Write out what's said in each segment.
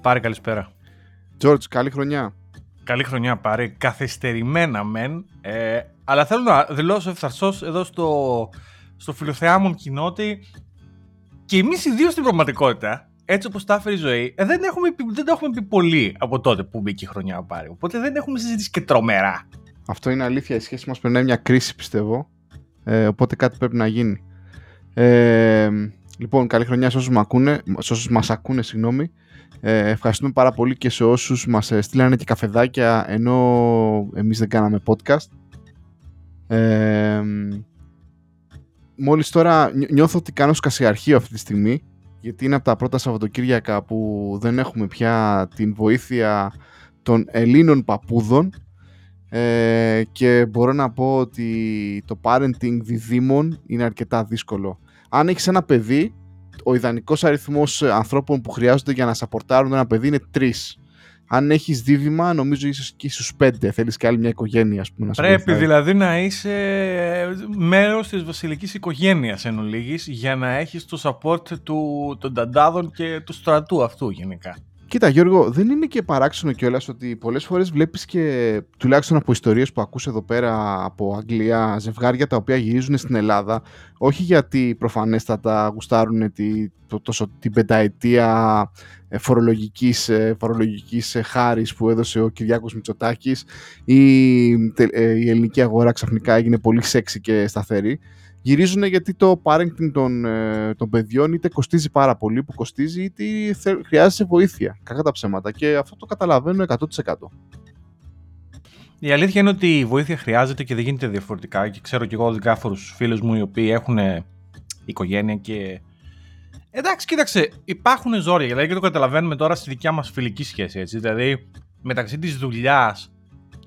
Πάρε καλησπέρα. George, καλή χρονιά. Καλή χρονιά πάρε. Καθυστερημένα μεν. Ε, αλλά θέλω να δηλώσω ευθαρσός εδώ στο, στο φιλοθεάμον κοινότη και εμείς οι δύο στην πραγματικότητα, έτσι όπως τα έφερε η ζωή, ε, δεν, έχουμε, δεν το έχουμε πει πολύ από τότε που μπήκε η χρονιά πάρε. Οπότε δεν έχουμε συζητήσει και τρομερά. Αυτό είναι αλήθεια. Η σχέση μας περνάει μια κρίση πιστεύω. Ε, οπότε κάτι πρέπει να γίνει. Ε, λοιπόν, καλή χρονιά σε όσους, ακούνε, σε όσους μας ακούνε. Συγγνώμη. Ε, ευχαριστούμε πάρα πολύ και σε όσους μας ε, στείλανε και καφεδάκια ενώ εμείς δεν κάναμε podcast. Ε, μόλις τώρα νιώθω ότι κάνω σκασιαρχείο αυτή τη στιγμή γιατί είναι από τα πρώτα Σαββατοκύριακα που δεν έχουμε πια την βοήθεια των Ελλήνων παππούδων ε, και μπορώ να πω ότι το parenting διδήμων είναι αρκετά δύσκολο. Αν έχεις ένα παιδί ο ιδανικός αριθμός ανθρώπων που χρειάζονται για να σαπορτάρουν ένα παιδί είναι τρεις. Αν έχεις δίδυμα, νομίζω ίσω και στου πέντε. Θέλεις και άλλη μια οικογένεια, ας πούμε. Να Πρέπει δηλαδή να είσαι μέρος της βασιλικής οικογένειας εν ολίγης, για να έχεις το support του, των ταντάδων και του στρατού αυτού γενικά. Κοίτα, Γιώργο, δεν είναι και παράξενο κιόλας ότι πολλές φορές βλέπεις και τουλάχιστον από ιστορίες που ακούς εδώ πέρα από Αγγλία ζευγάρια τα οποία γυρίζουν στην Ελλάδα, όχι γιατί προφανέστατα γουστάρουν τη, το, τόσο, την πενταετία ε, φορολογικής, ε, φορολογικής ε, χάρης που έδωσε ο Κυριάκος Μητσοτάκης ή η ελληνική αγορά ξαφνικά έγινε πολύ σεξι και σταθερή γυρίζουν γιατί το parenting των, ε, των παιδιών είτε κοστίζει πάρα πολύ που κοστίζει είτε χρειάζεται βοήθεια. Κακά τα ψέματα και αυτό το καταλαβαίνω 100%. Η αλήθεια είναι ότι η βοήθεια χρειάζεται και δεν γίνεται διαφορετικά και ξέρω και εγώ διάφορους φίλους μου οι οποίοι έχουν οικογένεια και Εντάξει, κοίταξε, υπάρχουν ζόρια δηλαδή και το καταλαβαίνουμε τώρα στη δικιά μας φιλική σχέση. Έτσι. Δηλαδή, μεταξύ της δουλειάς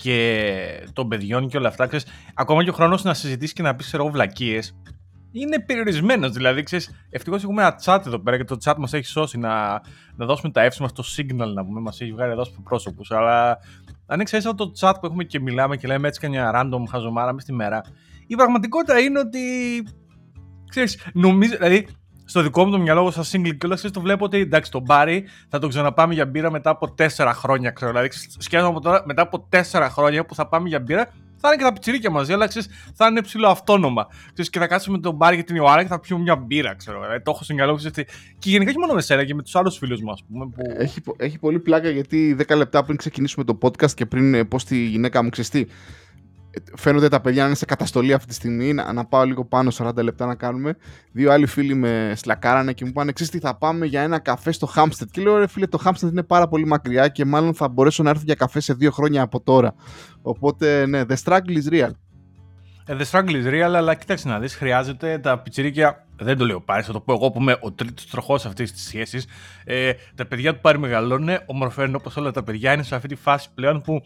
και των παιδιών και όλα αυτά, ξέρεις, ακόμα και ο χρόνος να συζητήσεις και να πεις εγώ βλακίες, είναι περιορισμένος. Δηλαδή, ξέρεις, ευτυχώς έχουμε ένα chat εδώ πέρα και το chat μας έχει σώσει να, να δώσουμε τα εύσημα στο signal να πούμε. Μας έχει βγάλει εδώ στους πρόσωπους. Αλλά αν εξαιρέσεις αυτό το chat που έχουμε και μιλάμε και λέμε έτσι καμιά random χαζομάρα μες στη μέρα, η πραγματικότητα είναι ότι. Ξέρεις, νομίζω, δηλαδή στο δικό μου το μυαλό, σαν single και όλα το βλέπω ότι εντάξει, τον Μπάρι θα τον ξαναπάμε για μπύρα μετά από τέσσερα χρόνια. Ξέρω. Δηλαδή, σκέφτομαι από τώρα μετά από τέσσερα χρόνια που θα πάμε για μπύρα, θα είναι και τα πιτσιρίκια μαζί, αλλά ξέρεις, θα είναι ψηλό αυτόνομα. Ξέρεις, και θα κάτσουμε με τον Μπάρι και την Ιωάννα και θα πιούμε μια μπύρα. Ξέρω. Δηλαδή, το έχω στο μυαλό μου. Και γενικά όχι μόνο με σένα και με τους άλλους φίλους μου, ας πούμε. Που... Έχει, έχει πολύ πλάκα γιατί 10 λεπτά πριν ξεκινήσουμε το podcast και πριν ε, πω τη γυναίκα μου ξεστή φαίνονται τα παιδιά να είναι σε καταστολή αυτή τη στιγμή, να, να πάω λίγο πάνω 40 λεπτά να κάνουμε. Δύο άλλοι φίλοι με σλακάρανε και μου πάνε εξή τι θα πάμε για ένα καφέ στο Χάμστετ. Και λέω ρε φίλε το Χάμστετ είναι πάρα πολύ μακριά και μάλλον θα μπορέσω να έρθω για καφέ σε δύο χρόνια από τώρα. Οπότε ναι, the struggle is real. Ε, the struggle is real, αλλά κοίταξε να δεις, χρειάζεται τα πιτσιρίκια. Δεν το λέω πάλι, θα το πω εγώ που είμαι ο τρίτος τροχός αυτής της σχέσης. Ε, τα παιδιά του πάρει μεγαλώνουν, ομορφαίνουν όπως όλα τα παιδιά. Είναι σε αυτή τη φάση πλέον που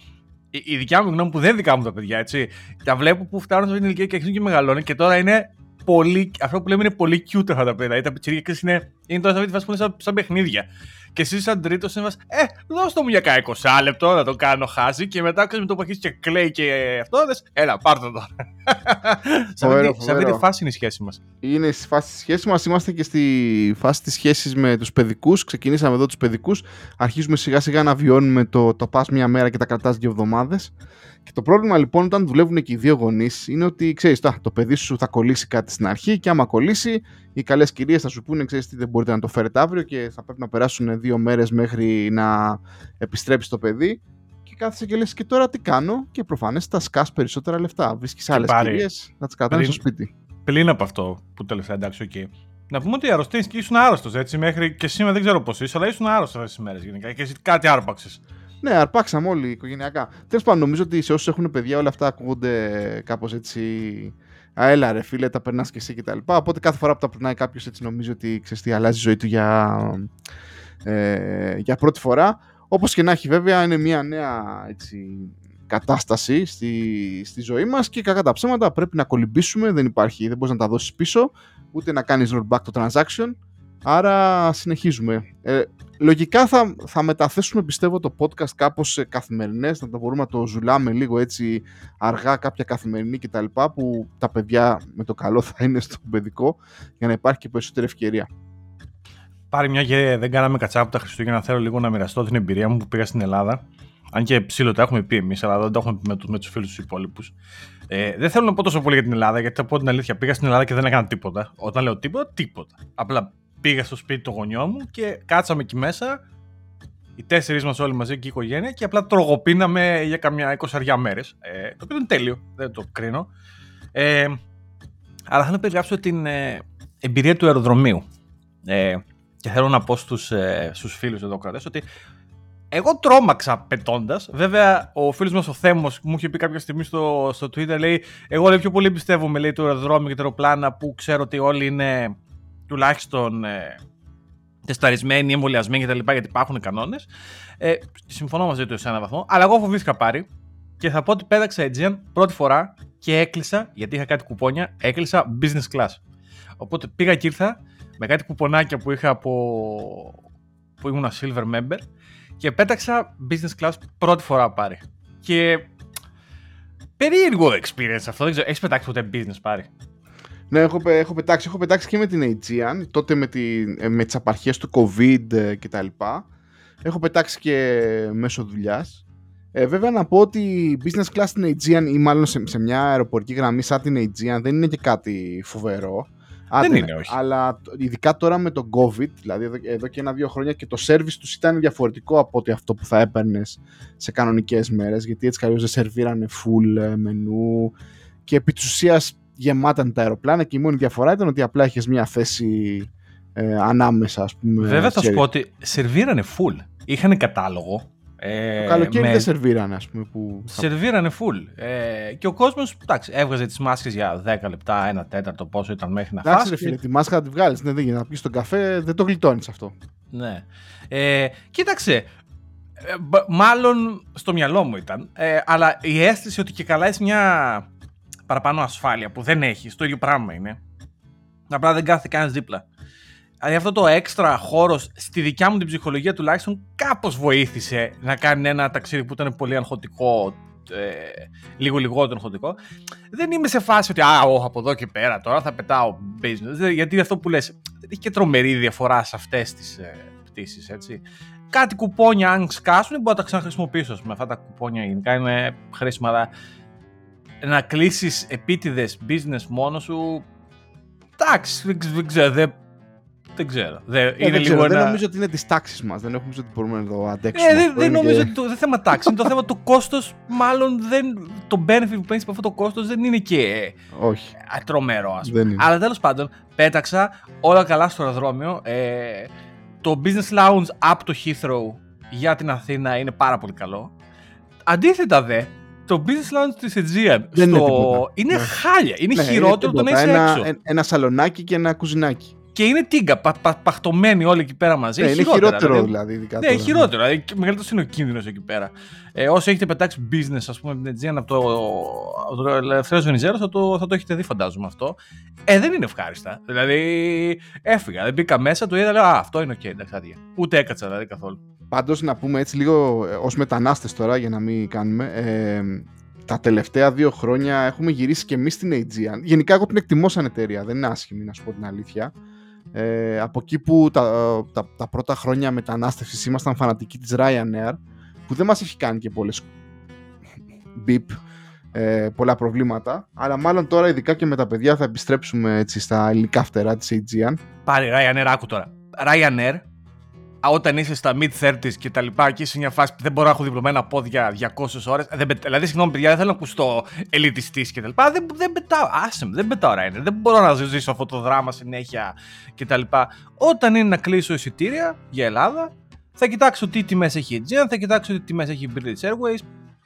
η δικιά μου γνώμη που δεν δικά μου τα παιδιά, έτσι. Τα βλέπω που φτάνουν σε αυτή την ηλικία και αρχίζουν και μεγαλώνουν και τώρα είναι πολύ. Αυτό που λέμε είναι πολύ cute αυτά τα παιδιά. Τα πιτσίρια είναι, είναι τώρα σε αυτή τη φάση που είναι σαν, σαν παιχνίδια. Και εσύ, σαν τρίτος, είναι Ε, δώσ' το μου για κάνα 20 λεπτό να το κάνω χάζι. Και μετά ξέρεις με το που αρχίσεις και κλαίει και αυτό, δες, έλα, πάρ' το τώρα. σε αυτή τη φάση είναι η σχέση μας. Είναι στη φάση της σχέσης μας. Είμαστε και στη φάση της σχέσης με τους παιδικούς. Ξεκινήσαμε εδώ τους παιδικούς. Αρχίζουμε σιγά σιγά να βιώνουμε το, το πας μία μέρα και τα κρατάς δύο εβδομάδες. Και το πρόβλημα λοιπόν όταν δουλεύουν και οι δύο γονείς είναι ότι ξέρεις, το παιδί σου θα κολλήσει κάτι στην αρχή και άμα κολλήσει, οι καλές κυρίες θα σου πούνε: Ξέρεις τι, δεν μπορείτε να το φέρετε αύριο και θα πρέπει να περάσουν δύο μέρες μέχρι να επιστρέψει το παιδί. Και κάθεσαι και λες: Και τώρα τι κάνω, και προφανές θα σκάς περισσότερα λεφτά. Βρίσκεις άλλες κυρίες να τις κρατάνε στο σπίτι. Πλην από αυτό που τελευταία εντάξει, οκ. Okay. Να πούμε ότι αρρωστείς και ήσουν άρρωστος έτσι μέχρι και σήμερα δεν ξέρω πώς είσαι, αλλά ήσουν άρρωστος αυτές τις μέρες γενικά και κάτι άρπαξες. Ναι, αρπάξαμε όλοι οικογενειακά. Τέλος πάντων, νομίζω ότι σε όσους έχουν παιδιά όλα αυτά ακούγονται κάπως έτσι. Α, έλα ρε φίλε, τα περνάς και εσύ κτλ. Οπότε κάθε φορά που τα περνάει κάποιος έτσι νομίζει ότι ξέρεις τι, αλλάζει η ζωή του για, ε, για πρώτη φορά. Όπως και να έχει βέβαια είναι μια νέα έτσι, κατάσταση στη, στη ζωή μας και κακά τα ψέματα πρέπει να κολυμπήσουμε, δεν υπάρχει, δεν μπορείς να τα δώσεις πίσω, ούτε να κάνεις rollback το transaction, άρα συνεχίζουμε. Ε, λογικά θα, θα μεταθέσουμε πιστεύω το podcast κάπως σε καθημερινές, να τα μπορούμε να το ζουλάμε λίγο έτσι αργά κάποια καθημερινή κτλ. που τα παιδιά με το καλό θα είναι στο παιδικό για να υπάρχει και περισσότερη ευκαιρία. πάρει μια και δεν κάναμε κατσά από τα Χριστούγεννα. Θέλω λίγο να μοιραστώ την εμπειρία μου που πήγα στην Ελλάδα. Αν και ψήλο το έχουμε πει εμείς, αλλά δεν το έχουμε πει με, με τους φίλους τους υπόλοιπους. Ε, δεν θέλω να πω τόσο πολύ για την Ελλάδα, γιατί θα πω την αλήθεια. Πήγα στην Ελλάδα και δεν έκανα τίποτα. Όταν λέω τίποτα, τίποτα. Απλά πήγα στο σπίτι του γονιό μου και κάτσαμε εκεί μέσα. Οι τέσσερις μας όλοι μαζί και η οικογένεια και απλά τρογοπίναμε για καμιά εικοσαριά μέρες. Ε, το οποίο είναι τέλειο, δεν το κρίνω. Ε, αλλά θέλω να περιγράψω την ε, εμπειρία του αεροδρομίου. Ε, και θέλω να πω στους, ε, στους φίλους εδώ κρατές ότι εγώ τρόμαξα πετώντας. Βέβαια, ο φίλος μας ο Θέμος μου είχε πει κάποια στιγμή στο, στο Twitter, λέει: Εγώ λέει, πιο πολύ πιστεύω λέει, το αεροδρόμιο και τα αεροπλάνα που ξέρω ότι όλοι είναι τουλάχιστον ε, τεσταρισμένοι, εμβολιασμένοι κτλ. Γιατί υπάρχουν κανόνες. Ε, συμφωνώ μαζί του σε έναν βαθμό. Αλλά εγώ φοβήθηκα πάρει και θα πω ότι πέταξα Aegean πρώτη φορά και έκλεισα, γιατί είχα κάτι κουπόνια, έκλεισα business class. Οπότε πήγα και ήρθα με κάτι κουπονάκια που είχα από που ήμουν silver member και πέταξα business class πρώτη φορά πάρει. Και περίεργο experience αυτό, δεν ξέρω, έχεις πετάξει ποτέ business πάρει. Ναι, έχω, έχω, πετάξει, έχω πετάξει και με την Aegean, τότε με, τη, με τις απαρχές του COVID ε, και τα λοιπά. Έχω πετάξει και μέσω δουλειάς. Ε, βέβαια να πω ότι η business class στην Aegean ή μάλλον σε, σε μια αεροπορική γραμμή σαν την Aegean δεν είναι και κάτι φοβερό. δεν είναι, όχι. Αλλά ειδικά τώρα με το COVID, δηλαδή εδώ, εδώ και ένα-δύο χρόνια και το service τους ήταν διαφορετικό από ότι αυτό που θα έπαιρνες σε κανονικές μέρες. Γιατί έτσι καλώ δεν σερβίρανε full ε, μενού και επί της ουσίας γεμάταν τα αεροπλάνα και η μόνη διαφορά ήταν ότι απλά είχε μια θέση ε, ανάμεσα, ας πούμε. Βέβαια θα σου πω ότι σερβίρανε full. Είχαν κατάλογο ε, το καλοκαίρι με... δεν σερβίρανε, ας πούμε. Που... Σερβίρανε full. Ε, και ο κόσμος, εντάξει, έβγαζε τις μάσκες για 10 λεπτά, ένα τέταρτο, πόσο ήταν μέχρι να φάσει. Εντάξει, φίλε, τη μάσκα να τη βγάλεις. Ναι, δεν γίνεται να πει τον καφέ, δεν το γλιτώνεις αυτό. Ναι. Ε, κοίταξε. Ε, μάλλον στο μυαλό μου ήταν. Ε, αλλά η αίσθηση ότι και καλά έχει μια παραπάνω ασφάλεια που δεν έχεις, το ίδιο πράγμα είναι. Απλά δεν κάθεται κανένας δίπλα. Δηλαδή αυτό το έξτρα χώρος στη δικιά μου την ψυχολογία τουλάχιστον κάπως βοήθησε να κάνει ένα ταξίδι που ήταν πολύ αγχωτικό, ε, λίγο λιγότερο αγχωτικό. Δεν είμαι σε φάση ότι α, όχι, από εδώ και πέρα τώρα θα πετάω business. Γιατί αυτό που λες, έχει και τρομερή διαφορά σε αυτές τις ε, πτήσεις, έτσι. Κάτι κουπόνια αν σκάσουν μπορεί να τα ξαναχρησιμοποιήσω, με αυτά τα κουπόνια γενικά είναι χρήσιμα. Αλλά να κλείσεις επίτηδες business μόνο σου, εντάξει, δεν ξέρω, δεν δεν ξέρω. Δεν, ε, είναι δεν, ξέρω. δεν νομίζω ότι είναι της τάξης μας. Δεν νομίζω ότι μπορούμε να το αντέξουμε. Ε, δεν, δεν νομίζω ότι το, δεν θέμα τάξης. είναι το θέμα του κόστος. Μάλλον δεν, το benefit που παίρνεις από αυτό το κόστος δεν είναι και Όχι. τρομερό, ας πούμε. Αλλά τέλος πάντων, πέταξα όλα καλά στο αεροδρόμιο. Ε, το business lounge από το Heathrow για την Αθήνα είναι πάρα πολύ καλό. Αντίθετα δε, το business lounge της Aegean δεν στο... είναι, είναι ναι. χάλια. Είναι ναι, χειρότερο είναι το να είσαι ένα, έξω. Ένα σαλονάκι και ένα κουζινάκι και είναι τίγκα, πα, πα, παχτωμένοι όλοι εκεί πέρα μαζί. Ναι, είναι χειρότερο δηλαδή. δηλαδή ναι, χειρότερο. Δηλαδή, μεγαλύτερος είναι ο κίνδυνος εκεί πέρα. Ε, όσοι έχετε πετάξει business, ας πούμε, με την Aegean από το, το Ελευθερίο Βενιζέρο, θα το, θα το έχετε δει, φαντάζομαι αυτό. Ε, δεν είναι ευχάριστα. Δηλαδή, έφυγα. Δεν μπήκα μέσα, το είδα, λέω Α, αυτό είναι OK, okay, εντάξει, Ούτε έκατσα δηλαδή καθόλου. Πάντως, να πούμε έτσι λίγο ε, ως μετανάστες τώρα, για να μην κάνουμε. Ε, τα τελευταία δύο χρόνια έχουμε γυρίσει και εμείς στην Aegean. Γενικά, εγώ την εκτιμώ σαν εταιρεία. Δεν είναι άσχημη, να σου πω την αλήθεια. Ε, από εκεί που τα, τα, τα, πρώτα χρόνια μετανάστευσης ήμασταν φανατικοί της Ryanair που δεν μας έχει κάνει και πολλές μπιπ ε, πολλά προβλήματα αλλά μάλλον τώρα ειδικά και με τα παιδιά θα επιστρέψουμε έτσι στα υλικά φτερά της Aegean Πάρε Ryanair άκου τώρα Ryanair όταν είσαι στα mid-30s και τα λοιπά και είσαι σε μια φάση που δεν μπορώ να έχω διπλωμένα πόδια 200 ώρες. Δηλαδή, συγγνώμη, παιδιά, δεν θέλω να ακουστώ ελιτιστή και τα λοιπά. Δεν, δεν πετάω. Άσε με, δεν πετάω Ryanair. Δεν μπορώ να ζήσω αυτό το δράμα συνέχεια και τα λοιπά. Όταν είναι να κλείσω εισιτήρια για Ελλάδα, θα κοιτάξω τι τιμές έχει η Aegean, θα κοιτάξω τι τιμές έχει η British Airways.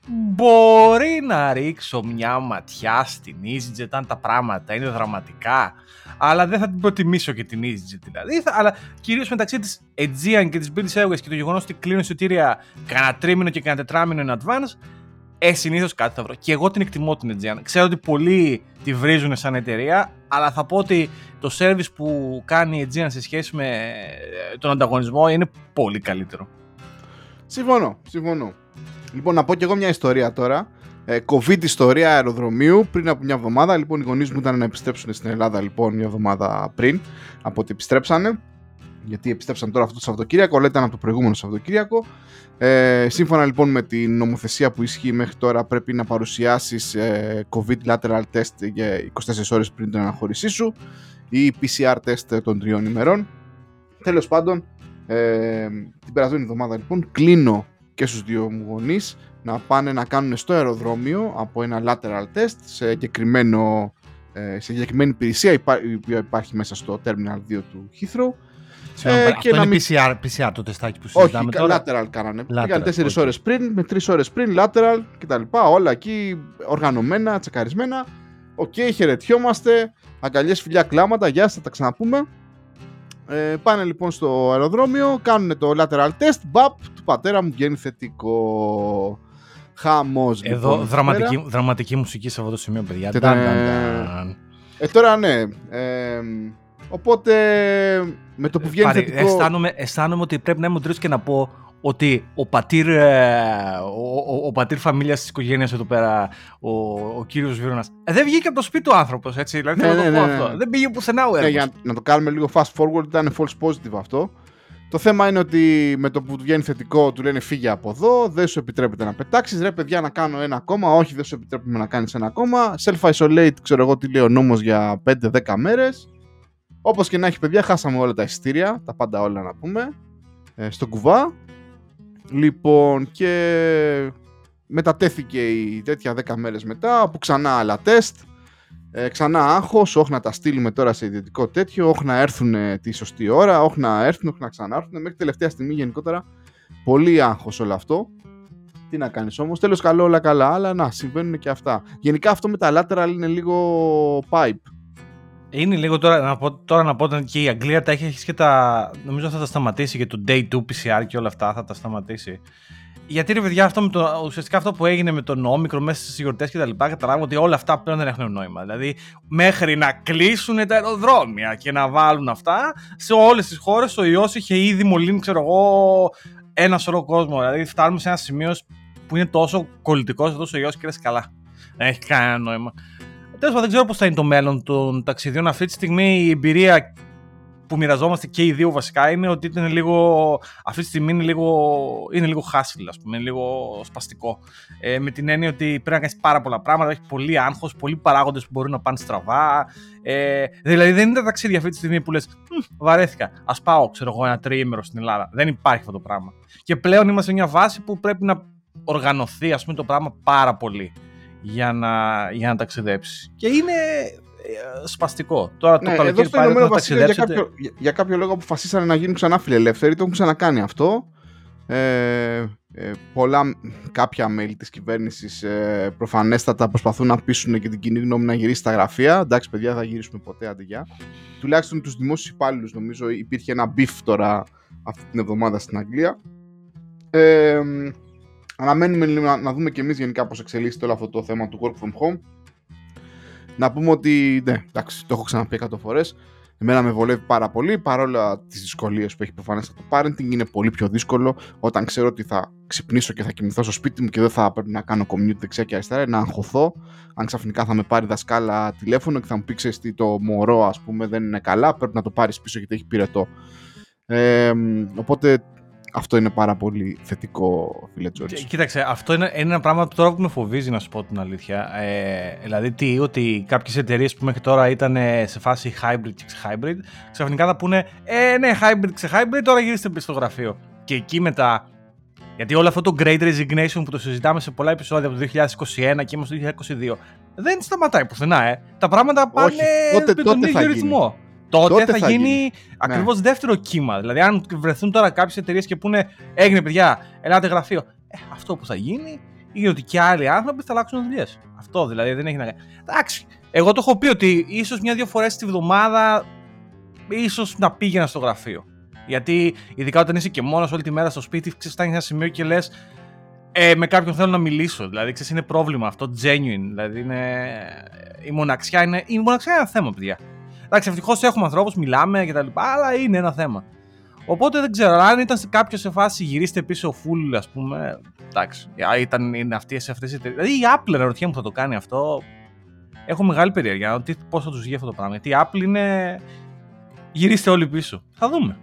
Μπορεί να ρίξω μια ματιά στην EasyJet αν τα πράγματα είναι δραματικά αλλά δεν θα την προτιμήσω και την EasyJet δηλαδή. Θα, αλλά κυρίως μεταξύ της Aegean και της British Airways και το γεγονός ότι κλείνουν εισιτήρια κανένα τρίμηνο και κανένα τετράμινο in advance, ε, συνήθως κάτι θα βρω. Και εγώ την εκτιμώ την Aegean. Ξέρω ότι πολλοί τη βρίζουν σαν εταιρεία, αλλά θα πω ότι το service που κάνει η Aegean σε σχέση με ε, τον ανταγωνισμό είναι πολύ καλύτερο. Συμφωνώ, συμφωνώ. Λοιπόν, να πω και εγώ μια ιστορία τώρα ε, COVID ιστορία αεροδρομίου πριν από μια εβδομάδα. Λοιπόν, οι γονείς μου ήταν να επιστρέψουν στην Ελλάδα λοιπόν μια εβδομάδα πριν από ότι επιστρέψανε. γιατί επιστρέψαν τώρα αυτό το Σαββατοκύριακο, αλλά ήταν από το προηγούμενο Σαββατοκύριακο. Ε, σύμφωνα λοιπόν με την νομοθεσία που ισχύει μέχρι τώρα, πρέπει να παρουσιάσεις ε, COVID lateral test για 24 ώρες πριν την αναχώρησή σου ή PCR test των τριών ημερών. Τέλος πάντων, ε, την περασμένη εβδομάδα λοιπόν κλείνω και στους δύο μου γονείς να πάνε να κάνουν στο αεροδρόμιο από ένα lateral test σε, συγκεκριμένο, ε, σε συγκεκριμένη υπηρεσία η οποία υπάρχει μέσα στο Terminal 2 του Heathrow ε, αυτό και είναι μην... PCR, PCR το τεστάκι που συζητάμε Όχι, τώρα. lateral κάνανε. Lateral, Πήγαν 4 okay. ώρες πριν, με 3 ώρες πριν, lateral κτλ. Όλα εκεί οργανωμένα, τσεκαρισμένα. OK, okay, χαιρετιόμαστε. Αγκαλιές, φιλιά, κλάματα. Γεια σας, θα τα ξαναπούμε. Ε, πάνε λοιπόν στο αεροδρόμιο, κάνουν το lateral test. Μπαπ, του πατέρα μου βγαίνει θετικό. Χαμός. Εδώ λοιπόν, δραματική, δραματική μουσική σε αυτό το σημείο, παιδιά. Ε, τώρα ναι. Ε, οπότε με το που βγαίνει Πάρε, θετικό... Αισθάνομαι, αισθάνομαι ότι πρέπει να είμαι ο και να πω ότι ο πατήρ, ε, ο, ο, ο πατήρ φαμίλιας της οικογένειας εδώ πέρα, ο, ο κύριος Βίρονας, ε, δεν βγήκε από το σπίτι του άνθρωπος, έτσι. Δηλαδή, ναι, ναι, ναι, ναι, αυτό. Δεν πήγε πουθενά ο ναι, για να το κάνουμε λίγο fast forward, ήταν false positive αυτό. Το θέμα είναι ότι με το που βγαίνει θετικό του λένε φύγε από εδώ, δεν σου επιτρέπεται να πετάξεις. Ρε παιδιά, να κάνω ένα ακόμα. Όχι, δεν σου επιτρέπουμε να κάνεις ένα ακόμα. Self-isolate, ξέρω εγώ τι λέει ο νόμος για 5-10 μέρες. Όπως και να έχει παιδιά, χάσαμε όλα τα εισιτήρια, τα πάντα όλα να πούμε, ε, στον κουβά. Λοιπόν, και μετατέθηκε η τέτοια 10 μέρες μετά, που ξανά άλλα τεστ, ε, ξανά άγχος, όχι να τα στείλουμε τώρα σε ιδιωτικό τέτοιο, όχι να έρθουν τη σωστή ώρα, όχι να έρθουν, όχι να ξανάρθουν, μέχρι τελευταία στιγμή γενικότερα πολύ άγχος όλο αυτό. Τι να κάνεις όμως, τέλος καλό όλα καλά, αλλά να συμβαίνουν και αυτά. Γενικά αυτό με τα lateral είναι λίγο pipe είναι λίγο τώρα να πω, τώρα να πω ότι και η Αγγλία τα έχει και τα. Νομίζω θα τα σταματήσει και το day 2 PCR και όλα αυτά θα τα σταματήσει. Γιατί ρε παιδιά, αυτό με το, ουσιαστικά αυτό που έγινε με τον όμικρο μέσα στις γιορτές και τα λοιπά, καταλάβω ότι όλα αυτά πλέον δεν έχουν νόημα. Δηλαδή, μέχρι να κλείσουν τα αεροδρόμια και να βάλουν αυτά, σε όλες τις χώρες ο ιός είχε ήδη μολύνει, ξέρω εγώ, ένα σωρό κόσμο. Δηλαδή, φτάνουμε σε ένα σημείο που είναι τόσο κολλητικός αυτό ο ιός και λες καλά. Δεν έχει κανένα νόημα. Τέλος πάντων, δεν ξέρω πώς θα είναι το μέλλον των ταξιδιών. Αυτή τη στιγμή η εμπειρία που μοιραζόμαστε και οι δύο βασικά είναι ότι είναι λίγο, αυτή τη στιγμή είναι λίγο, είναι λίγο hustle, ας πούμε, είναι λίγο σπαστικό. Ε, με την έννοια ότι πρέπει να κάνεις πάρα πολλά πράγματα, έχεις πολύ άγχος, πολλοί παράγοντες που μπορούν να πάνε στραβά. Ε, δηλαδή δεν είναι τα ταξίδια αυτή τη στιγμή που λες: Βαρέθηκα. Α πάω, ξέρω εγώ, ένα τριήμερο στην Ελλάδα. Δεν υπάρχει αυτό το πράγμα. Και πλέον είμαστε σε μια βάση που πρέπει να οργανωθεί ας πούμε, το πράγμα πάρα πολύ για να, για να ταξιδέψει. Και είναι ε, σπαστικό. Τώρα το ναι, καλοκαίρι πάλι να ταξιδέψετε... Για κάποιο, για, για κάποιο λόγο αποφασίσανε να γίνουν ξανά φιλελεύθεροι, το έχουν ξανακάνει αυτό. Ε, ε, πολλά κάποια μέλη της κυβέρνησης ε, προφανέστατα προσπαθούν να πείσουν και την κοινή γνώμη να γυρίσει στα γραφεία εντάξει παιδιά θα γυρίσουμε ποτέ αντί για τουλάχιστον τους δημόσιους υπάλληλους νομίζω υπήρχε ένα beef τώρα αυτή την εβδομάδα στην Αγγλία ε, Αναμένουμε να δούμε και εμείς γενικά πώς εξελίσσεται όλο αυτό το θέμα του work from home. Να πούμε ότι, ναι, εντάξει, το έχω ξαναπεί 100 φορές. Εμένα με βολεύει πάρα πολύ, παρόλα τις δυσκολίες που έχει προφανές το parenting. Είναι πολύ πιο δύσκολο όταν ξέρω ότι θα ξυπνήσω και θα κοιμηθώ στο σπίτι μου και δεν θα πρέπει να κάνω commute δεξιά και αριστερά, να αγχωθώ. Αν ξαφνικά θα με πάρει δασκάλα τηλέφωνο και θα μου πει: Ξέρεις το μωρό, ας πούμε, δεν είναι καλά, πρέπει να το πάρεις πίσω γιατί έχει πυρετό. Ε, οπότε αυτό είναι πάρα πολύ θετικό, φίλε Τζόρτζ. Κοίταξε, αυτό είναι, είναι ένα πράγμα που τώρα που με φοβίζει, να σου πω την αλήθεια. Ε, δηλαδή, τι, ότι κάποιες εταιρείες που μέχρι τώρα ήταν σε φάση hybrid και hybrid, ξαφνικά θα πούνε Ε, ναι, hybrid και hybrid, τώρα γυρίστε πίσω στο γραφείο. Και εκεί μετά. Γιατί όλο αυτό το great resignation που το συζητάμε σε πολλά επεισόδια από το 2021 και είμαστε το 2022 δεν σταματάει πουθενά, ε. Τα πράγματα πάνε Όχι, τότε, με τον ίδιο ρυθμό τότε, θα, θα γίνει, γίνει. ακριβώς ναι. δεύτερο κύμα. Δηλαδή, αν βρεθούν τώρα κάποιες εταιρείες και πούνε Έγινε, παιδιά, ελάτε γραφείο. Ε, αυτό που θα γίνει είναι ότι και άλλοι άνθρωποι θα αλλάξουν δουλειές. Αυτό δηλαδή δεν έχει να κάνει. Εντάξει. Εγώ το έχω πει ότι ίσως μια-δύο φορές τη βδομάδα ίσως να πήγαινα στο γραφείο. Γιατί ειδικά όταν είσαι και μόνος όλη τη μέρα στο σπίτι, ξέρεις, φτάνεις ένα σημείο και λες. Ε, με κάποιον θέλω να μιλήσω. Δηλαδή, ξέρεις, είναι πρόβλημα αυτό. Genuine. Δηλαδή, είναι... η μοναξιά είναι, η μοναξιά είναι ένα θέμα, παιδιά. Εντάξει, ευτυχώς έχουμε ανθρώπους, μιλάμε κτλ. Αλλά είναι ένα θέμα. Οπότε δεν ξέρω, αν ήταν κάποιο σε φάση γυρίστε πίσω full, ας πούμε. Εντάξει, ήταν είναι αυτέ οι εταιρείε. Δηλαδή η Apple ρωτιέμαι που θα το κάνει αυτό. Έχω μεγάλη περιέργεια πώς θα τους βγει αυτό το πράγμα. Γιατί η Apple είναι. Γυρίστε όλοι πίσω. Θα δούμε.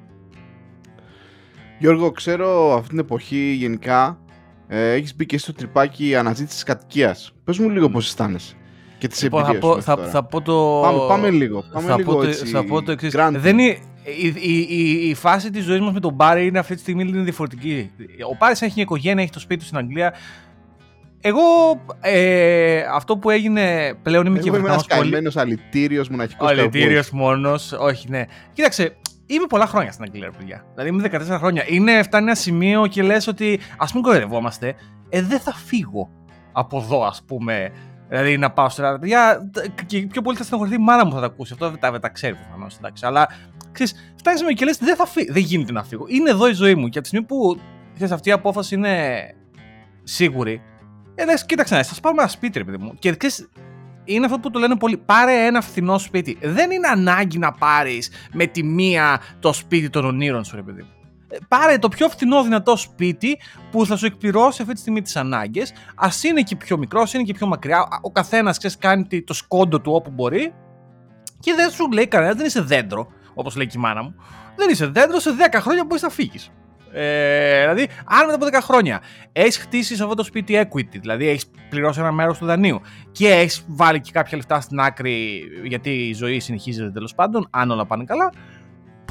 Γιώργο, ξέρω αυτή την εποχή γενικά ε, έχεις μπει και στο τρυπάκι αναζήτησης κατοικίας. Πες μου λίγο πώς αισθάνεσαι και τις Λοιπόν, θα, εμπειρίες πω, σου θα, μέχρι θα τώρα. πω το... Πάμε, πάμε λίγο. Πάμε θα, λίγο πω το, έτσι, θα πω το εξής. granted. Δεν είναι, η, η, η, η φάση της ζωής μας με τον Μπάρι είναι αυτή τη στιγμή είναι διαφορετική. Ο Μπάρις έχει μια οικογένεια, έχει το σπίτι του στην Αγγλία. Εγώ ε, αυτό που έγινε πλέον είμαι και Εγώ είμαι ένας Βρετανός πολύ... καημένος αλητήριος μοναχικός Ο cowboy. αλητήριο μόνος. Όχι, ναι. Κοίταξε, είμαι πολλά χρόνια στην Αγγλία, ρε παιδιά. Δηλαδή είμαι 14 χρόνια. Είναι, φτάνει ένα σημείο και λες ότι ας μην κοροϊδευόμαστε. Ε, δεν θα φύγω από εδώ, ας πούμε. Δηλαδή να πάω σε Ελλάδα. Παιδιά, και πιο πολύ θα στενοχωρηθεί η μάνα μου θα τα ακούσει. Αυτό δεν τα, δεν τα ξέρει προφανώς. Αλλά ξέρεις, φτάνεις με και λες: Δεν θα φύγω. Δεν γίνεται να φύγω. Είναι εδώ η ζωή μου. Και από τη στιγμή που ξέρεις, αυτή η απόφαση είναι σίγουρη, ε, λες, κοίταξε να σα πάρουμε ένα σπίτι, ρε παιδί μου. Και ξέρεις, είναι αυτό που το λένε πολλοί. Πάρε ένα φθηνό σπίτι. Δεν είναι ανάγκη να πάρεις με τη μία το σπίτι των ονείρων σου, ρε παιδί μου. Ε, Πάρε το πιο φθηνό δυνατό σπίτι που θα σου εκπληρώσει αυτή τη στιγμή τις ανάγκες. Α είναι και πιο μικρός, ας είναι και πιο μακριά. Ο καθένας κάνει τι- το σκόντο του όπου μπορεί. Και δεν σου λέει κανένας, δεν είσαι δέντρο, όπως λέει και η μάνα μου. Δεν είσαι δέντρο, σε 10 χρόνια μπορείς να φύγεις. Ε, δηλαδή, αν μετά από 10 χρόνια έχεις χτίσει σε αυτό το σπίτι equity, δηλαδή έχεις πληρώσει ένα μέρος του δανείου και έχεις βάλει και κάποια λεφτά στην άκρη γιατί η ζωή συνεχίζεται τέλος πάντων, αν όλα πάνε καλά,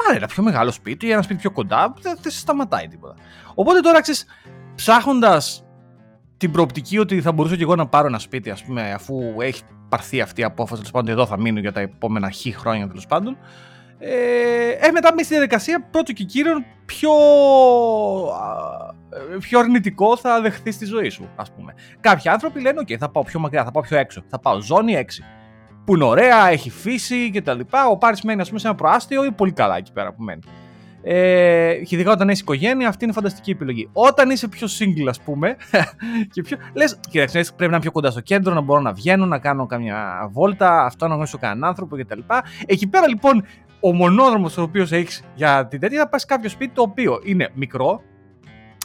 πάρε ένα πιο μεγάλο σπίτι ή ένα σπίτι πιο κοντά, δεν, δεν σε σταματάει τίποτα. Οπότε τώρα ξέρεις, ψάχνοντας την προοπτική ότι θα μπορούσα και εγώ να πάρω ένα σπίτι, ας πούμε, αφού έχει πάρθει αυτή η απόφαση, τέλος πάντων, εδώ θα μείνω για τα επόμενα χ χρόνια τέλος πάντων. Ε, ε, μετά μπει στη διαδικασία πρώτο και κύριον πιο, α, ε, πιο αρνητικό θα δεχθείς στη ζωή σου, ας πούμε. Κάποιοι άνθρωποι λένε: OK, θα πάω πιο μακριά, θα πάω πιο έξω. Θα πάω ζώνη 6. Που είναι ωραία, έχει φύση κτλ. Ο Πάρης μένει, ας πούμε, σε ένα προάστιο ή πολύ καλά εκεί πέρα που μένει. Ε, και ειδικά όταν έχει οικογένεια, αυτή είναι φανταστική επιλογή. Όταν είσαι πιο single, ας πούμε, και πιο. Λες, κοίταξε, πρέπει να είμαι πιο κοντά στο κέντρο, να μπορώ να βγαίνω, να κάνω καμιά βόλτα, αυτό να γνωρίσω κανέναν άνθρωπο κτλ. Εκεί πέρα λοιπόν, ο μονόδρομος ο οποίος έχεις για την τέτοια θα πας σε κάποιο σπίτι το οποίο είναι μικρό,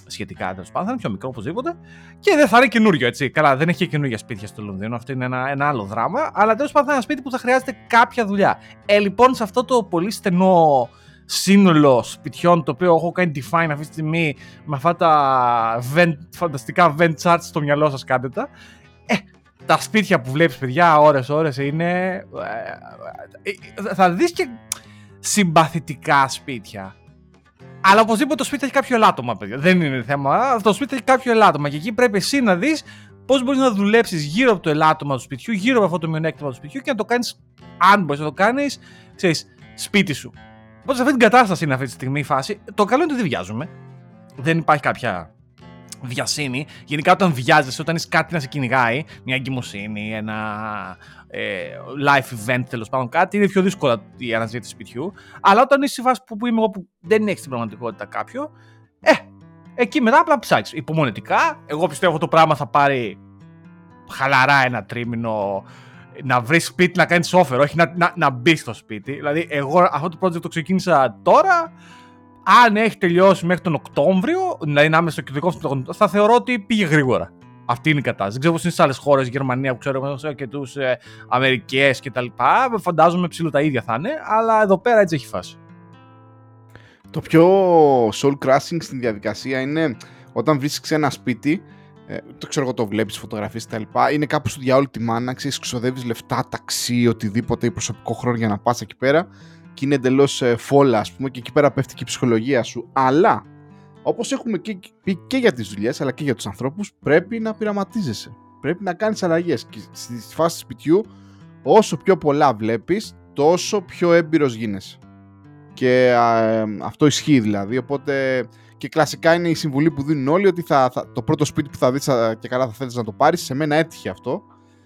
σχετικά τέλος πάντων, θα είναι πιο μικρό οπωσδήποτε, και δεν θα είναι καινούριο έτσι. Καλά, δεν έχει και καινούργια σπίτια στο Λονδίνο, αυτό είναι ένα, ένα άλλο δράμα, αλλά τέλος πάντων θα είναι ένα σπίτι που θα χρειάζεται κάποια δουλειά. Ε, λοιπόν, σε αυτό το πολύ στενό σύνολο σπιτιών το οποίο έχω κάνει define αυτή τη στιγμή με αυτά τα vent, φανταστικά vent charts στο μυαλό σας κάντε τα ε, τα σπίτια που βλέπεις παιδιά ώρες ώρες είναι ε, ε, θα δεις και συμπαθητικά σπίτια αλλά οπωσδήποτε το σπίτι έχει κάποιο ελάττωμα παιδιά δεν είναι θέμα αυτό το σπίτι έχει κάποιο ελάττωμα και εκεί πρέπει εσύ να δεις πώς μπορείς να δουλέψεις γύρω από το ελάττωμα του σπιτιού γύρω από αυτό το μειονέκτημα του σπιτιού και να το κάνεις αν μπορείς να το κάνεις ξέρεις, σπίτι σου Οπότε σε αυτή την κατάσταση είναι αυτή τη στιγμή η φάση. Το καλό είναι ότι δεν βιάζουμε. Δεν υπάρχει κάποια βιασύνη. Γενικά όταν βιάζεσαι, όταν είσαι κάτι να σε κυνηγάει, μια εγκυμοσύνη, ένα ε, life event τέλος πάντων κάτι, είναι πιο δύσκολα η αναζήτηση σπιτιού. Αλλά όταν είσαι στη φάση που, που είμαι εγώ που δεν έχει στην πραγματικότητα κάποιο, ε, εκεί μετά απλά ψάξεις. Υπομονετικά, εγώ πιστεύω αυτό το πράγμα θα πάρει χαλαρά ένα τρίμηνο να βρεις σπίτι να κάνεις offer, όχι να, να, να μπεις στο σπίτι. Δηλαδή, εγώ αυτό το project το ξεκίνησα τώρα. Αν έχει τελειώσει μέχρι τον Οκτώβριο, δηλαδή να είμαι στο κεντρικό θα θεωρώ ότι πήγε γρήγορα. Αυτή είναι η κατάσταση. Δεν ξέρω πώς είναι στις άλλες χώρες, Γερμανία που ξέρω και τους ε, Αμερικές κτλ. Φαντάζομαι ψηλό τα ίδια θα είναι, αλλά εδώ πέρα έτσι έχει φάση. Το πιο soul crushing στην διαδικασία είναι όταν βρίσκεις ένα σπίτι ε, το ξέρω εγώ το βλέπεις φωτογραφίες και τα λοιπά είναι κάπου στο διάολο τη μάνα ξέρεις ξοδεύεις λεφτά, ταξί, οτιδήποτε ή προσωπικό χρόνο για να πας εκεί πέρα και είναι εντελώς ε, φόλα ας πούμε και εκεί πέρα πέφτει και η ψυχολογία σου αλλά όπως έχουμε και, πει και για τις δουλειές αλλά και για τους ανθρώπους πρέπει να πειραματίζεσαι πρέπει να κάνεις αλλαγές και στη φάση σπιτιού όσο πιο πολλά βλέπεις τόσο πιο έμπειρος γίνεσαι και ε, αυτό ισχύει δηλαδή οπότε και κλασικά είναι η συμβουλή που δίνουν όλοι ότι θα, θα, το πρώτο σπίτι που θα δεις και καλά θα θέλεις να το πάρεις. Σε μένα έτυχε αυτό.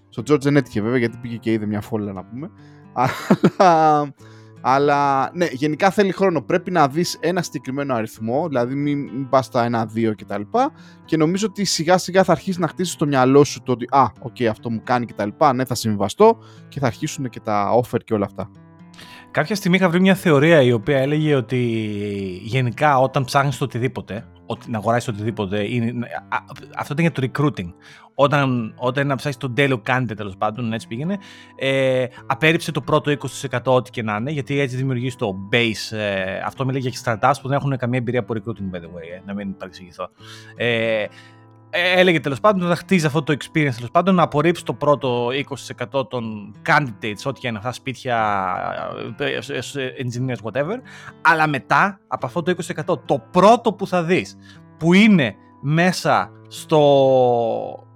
Στο George δεν έτυχε βέβαια γιατί πήγε και είδε μια φόλα να πούμε. Αλλά, αλλά ναι, γενικά θέλει χρόνο. Πρέπει να δεις ένα συγκεκριμένο αριθμό, δηλαδή μην, μην πας στα ένα-δύο κτλ. Και, και νομίζω ότι σιγά σιγά θα αρχίσει να χτίσει στο μυαλό σου το ότι α, OK, okay, αυτό μου κάνει κτλ. Ναι, θα συμβιβαστώ και θα αρχίσουν και τα offer και όλα αυτά. Κάποια στιγμή είχα βρει μια θεωρία η οποία έλεγε ότι γενικά όταν ψάχνεις το οτιδήποτε, ότι, να αγοράσεις οτιδήποτε, είναι, αυτό ήταν για το recruiting. Όταν, όταν είναι να ψάξει τον τέλειο κάνετε τέλος πάντων, έτσι πήγαινε, ε, απέρριψε το πρώτο 20% ό,τι και να είναι, γιατί έτσι δημιουργείς το base. Ε, αυτό μιλάει για startups που δεν έχουν καμία εμπειρία από recruiting, by the way, ε, να μην παρεξηγηθώ. Ε, ε, έλεγε τέλος πάντων να χτίζει αυτό το experience τέλος πάντων, να απορρίψει το πρώτο 20% των candidates, ό,τι και είναι αυτά, σπίτια, ε, ε, engineers, whatever. Αλλά μετά, από αυτό το 20%, το πρώτο που θα δεις που είναι μέσα στο,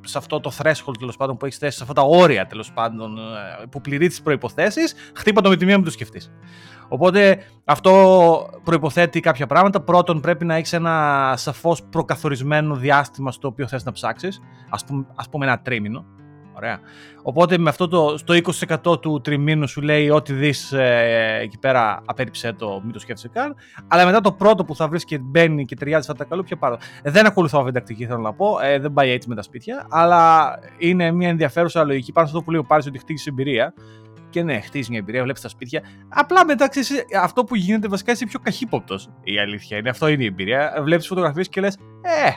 σε αυτό το threshold τέλος πάντων που έχεις θέσει, σε αυτά τα όρια τέλος πάντων που πληρεί τις προποθέσει, χτύπα το με τη μία μην το σκεφτείς. Οπότε αυτό προϋποθέτει κάποια πράγματα. Πρώτον, πρέπει να έχεις ένα σαφώς προκαθορισμένο διάστημα στο οποίο θες να ψάξεις. Ας πούμε, ας πούμε ένα τρίμηνο. Ωραία. Οπότε με αυτό το, στο 20% του τριμήνου σου λέει ό,τι δεις ε, εκεί πέρα απέριψε το, μην το σκέφτεσαι καν. Αλλά μετά το πρώτο που θα βρεις και μπαίνει και ταιριάζει αυτά τα καλό, πιο πάνω. Ε, δεν ακολουθώ αυτή την τακτική, θέλω να πω. Ε, δεν πάει έτσι με τα σπίτια. Αλλά είναι μια ενδιαφέρουσα λογική πάνω στο που λέει ο Πάρης ότι χτίζει εμπειρία και ναι, χτίζεις μια εμπειρία, βλέπεις τα σπίτια. Απλά μετά ξέρεις, αυτό που γίνεται βασικά είσαι πιο καχύποπτος. Η αλήθεια είναι. Αυτό είναι η εμπειρία. Βλέπεις φωτογραφίες και λες, Ε,